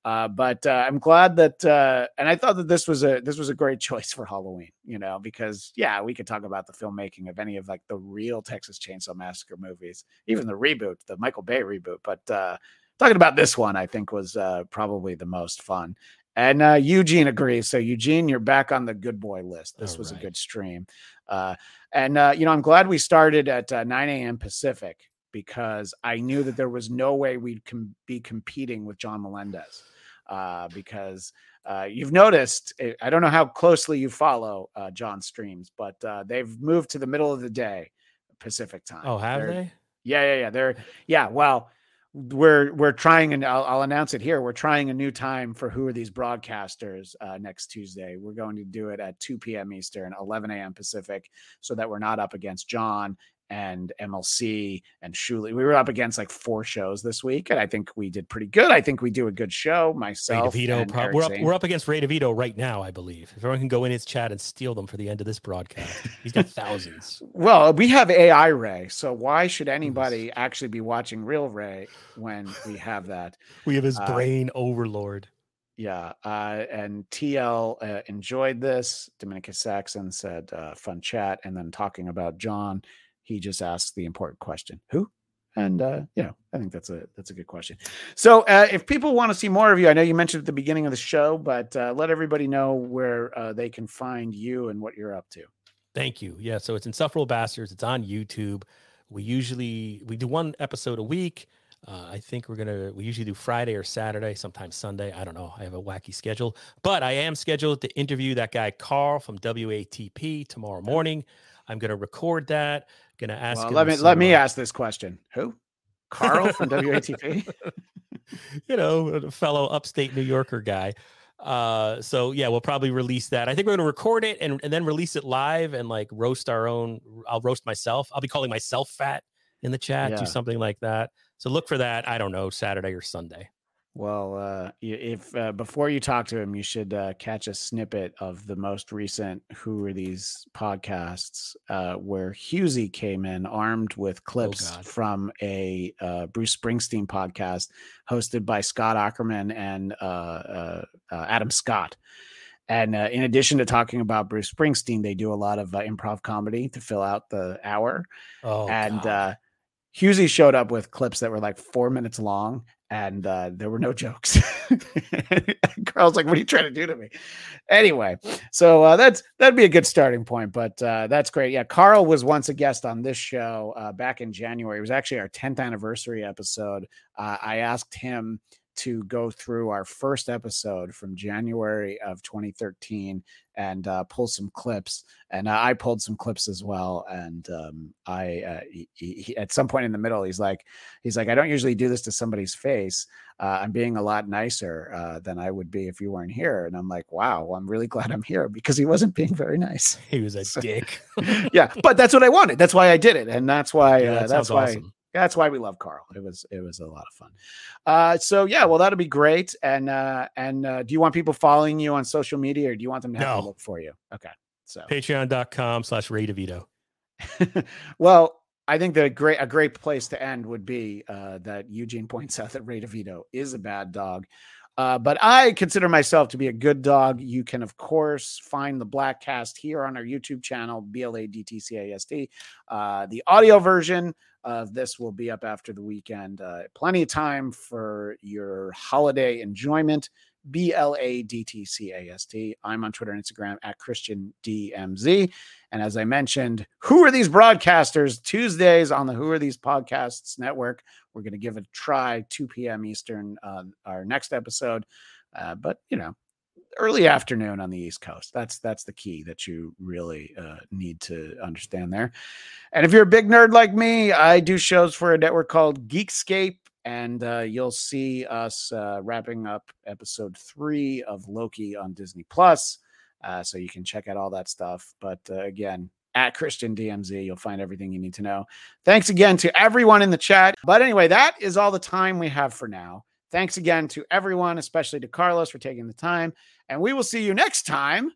uh, but uh, I'm glad that, uh, and I thought that this was a this was a great choice for Halloween, you know, because yeah, we could talk about the filmmaking of any of like the real Texas Chainsaw Massacre movies, even the reboot, the Michael Bay reboot, but uh, talking about this one, I think was uh, probably the most fun. And uh, Eugene agrees. So Eugene, you're back on the good boy list. This All was a good stream. Uh, and uh, you know, I'm glad we started at uh, 9 a.m. Pacific because I knew that there was no way we'd com- be competing with John Melendez. Uh, because uh, you've noticed, eh, I don't know how closely you follow uh, John's streams, but uh, they've moved to the middle of the day Pacific time. Oh, have They're- they? yeah, yeah, yeah. They're yeah. Well, we're we're trying, and I'll, I'll announce it here. We're trying a new time for who are these broadcasters uh, next Tuesday. We're going to do it at 2 p.m. Eastern, 11 a.m. Pacific, so that we're not up against John and MLC and Shuli. We were up against like four shows this week, and I think we did pretty good. I think we do a good show. Myself, Ray DeVito. prob- we're up. Zane. We're up against Ray DeVito right now, I believe. If everyone can go in his chat and steal them for the end of this broadcast, he's got thousands. Well, we have AI Ray, so why should anybody actually be watching real Ray when we have that? We have his Uh, brain overlord. Yeah, uh, and TL uh, enjoyed this. Dominica Saxon said, uh, "Fun chat," and then talking about John, he just asked the important question: Who? And uh, you know, I think that's a that's a good question. So, uh, if people want to see more of you, I know you mentioned at the beginning of the show, but uh, let everybody know where uh, they can find you and what you're up to. Thank you. Yeah, so it's Insufferable Bastards. It's on YouTube. We usually we do one episode a week. Uh, I think we're gonna we usually do Friday or Saturday, sometimes Sunday. I don't know. I have a wacky schedule, but I am scheduled to interview that guy Carl from WATP tomorrow morning. I'm gonna record that. Gonna ask. Well, let me let me ask this question: Who? Carl from WATP? you know, a fellow upstate New Yorker guy. Uh, so yeah, we'll probably release that. I think we're gonna record it and, and then release it live and like roast our own. I'll roast myself. I'll be calling myself fat in the chat, Yeah. do something like that. So look for that. I don't know, Saturday or Sunday. Well, uh, if uh, before you talk to him, you should uh, catch a snippet of the most recent "Who Are These" podcasts, uh, where Husey came in armed with clips God. from a uh, Bruce Springsteen podcast hosted by Scott Aukerman and uh, uh, uh, Adam Scott. And uh, in addition to talking about Bruce Springsteen, they do a lot of uh, improv comedy to fill out the hour Oh, and uh Husey showed up with clips that were like four minutes long and uh there were no jokes. Carl's like, what are you trying to do to me? Anyway, so uh that's that'd be a good starting point, but uh that's great. Yeah, Carl was once a guest on this show uh back in January. It was actually our 10th anniversary episode. Uh, I asked him to go through our first episode from January of 2013 and uh, pull some clips. And uh, I pulled some clips as well. And um, I, uh, he, he, at some point in the middle, he's like, he's like, I don't usually do this to somebody's face. Uh, I'm being a lot nicer uh, than I would be if you weren't here. And I'm like, wow, well, I'm really glad I'm here because he wasn't being very nice. he was a so- dick. yeah, but that's what I wanted. That's why I did it, and that's why Yeah, uh, that that's why awesome. That's why we love Carl. It was it was a lot of fun. Uh, so yeah, well that'll be great. And uh, and uh, do you want people following you on social media, or do you want them to have to No. look for you? Okay, so Patreon.com slash Ray DeVito. well, I think the great a great place to end would be uh, that Eugene points out that Ray DeVito is a bad dog. Uh, but I consider myself to be a good dog. You can, of course, find the Bladtcast here on our YouTube channel, B L A D T C A S T. Uh, the audio version of this will be up after the weekend. Uh, plenty of time for your holiday enjoyment. B L A D T C A S T. I'm on Twitter and Instagram at Christian DMZ. And as I mentioned, who are these broadcasters? Tuesdays on the Who Are These Podcasts Network. We're going to give it a try, 2 p.m. Eastern, uh, our next episode. Uh, but, you know, early afternoon on the East Coast. That's that's the key that you really uh, need to understand there. And if you're a big nerd like me, I do shows for a network called Geekscape, and uh, you'll see us uh, wrapping up episode three of Loki on Disney Plus. Uh, so you can check out all that stuff. But uh, again, at Christian DMZ, you'll find everything you need to know. Thanks again to everyone in the chat. But anyway, that is all the time we have for now. Thanks again to everyone, especially to Carlos for taking the time. And we will see you next time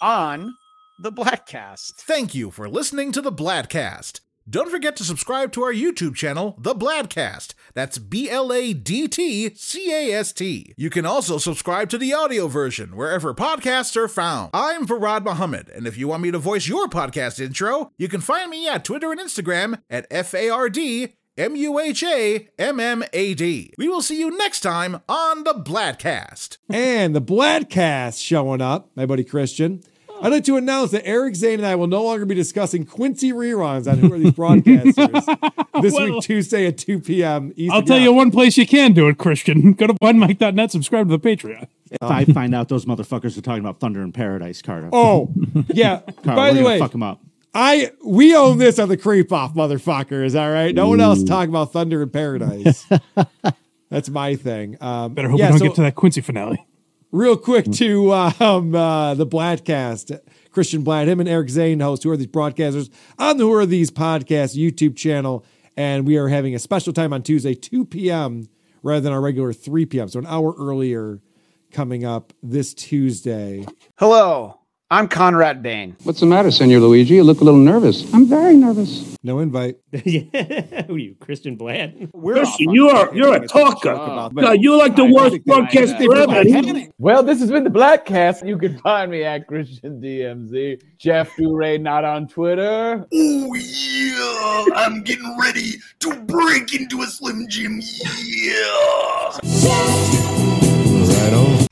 on the Bladtcast. Thank you for listening to the Bladtcast. Don't forget to subscribe to our YouTube channel, The Bladtcast. That's B L A D T C A S T. You can also subscribe to the audio version wherever podcasts are found. I'm Farad Muhammad, and if you want me to voice your podcast intro, you can find me at Twitter and Instagram at F A R D M U H A M M A D. We will see you next time on The Bladtcast. and the Bladtcast showing up, my buddy Christian. I'd like to announce that Eric Zane and I will no longer be discussing Quincy reruns on Who Are These Broadcasters this Well- week, Tuesday at 2 p.m. Eastern. I'll tell you one place you can do it, Christian. Go to onemike.net, subscribe to the Patreon. If I find out those motherfuckers are talking about Thunder in Paradise, Carter. Oh, yeah. Carl, By we're the way, fuck them up. I we own this on the creep off, motherfucker. Is that right? No one else talking about Thunder in Paradise. That's my thing. Um, Better hope yeah, we don't so- get to that Quincy finale. real quick to um, uh, the Bladtcast. Christian Bladt, him and Eric Zane host Who Are These Broadcasters on the Who Are These Podcast YouTube channel. And we are having a special time on Tuesday, 2 p.m. rather than our regular 3 p.m. So an hour earlier coming up this Tuesday. Hello, I'm Conrad Bain. What's the matter, Senor Luigi? You look a little nervous. I'm very nervous. No invite. yeah, who are you, Christian Bland? Christian, you are you're a talker. God, you're like the worst broadcast ever. Well, this has been the Bladtcast. You can find me at Christian DMZ. Jeff Duray, not on Twitter. Oh yeah, I'm getting ready to break into a Slim Jim. Yeah.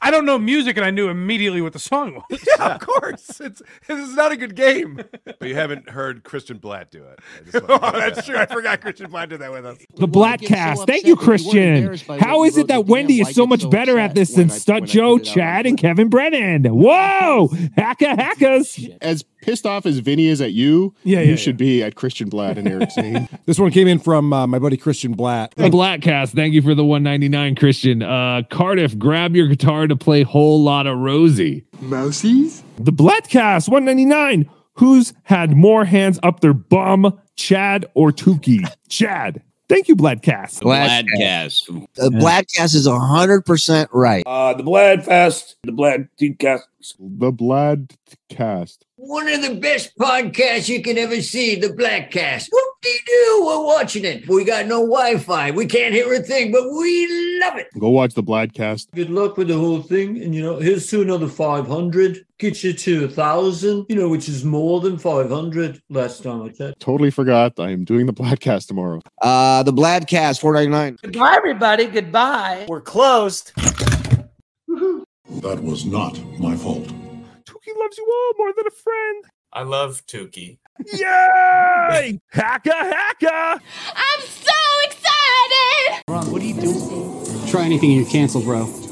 I don't know music, and I knew immediately what the song was. Yeah, of course. It's this is not a good game. But you haven't heard Christian Bladt do it. oh, that's true. I forgot Christian Bladt did that with us. The blatt Blackcast. Thank you, Christian. How is it that Wendy is so much better at this than Stud Joe, Chad, and Kevin Brennan? Whoa! Hacka hackers. As pissed off as Vinny is at you, Yeah, you yeah, should be at Christian Bladt and Eric Zane. This one came in from uh, my buddy Christian Bladt. The Blackcast. Thank you for the 199, Christian. Uh, Cardiff, grab your guitar to play Whole Lot of Rosie. Mousies? The Blackcast 199. Who's had more hands up their bum, Chad or Tukey? Chad. Thank you, Blackcast. Bladtcast. The Bladtcast is 100% right. Uh, the Bladfest, the Blad Cast. The Blad cast. One of the best podcasts you can ever see, the Blackcast. Whoop-de-doo, we're watching it. We got no Wi-Fi. We can't hear a thing, but we love it. Go watch the Bladtcast. Good luck with the whole thing. And, you know, here's to another 500. Get you to a 1,000, you know, which is more than 500 last time I checked. Totally forgot. I am doing the Bladtcast tomorrow. Uh, the Bladtcast 499. Goodbye, everybody. Goodbye. We're closed. That was not my fault. Tukey loves you all more than a friend. I love Tukey. Yay! hacka hacka! I'm so excited! Ron, what are you doing? Try anything and you're canceled, bro.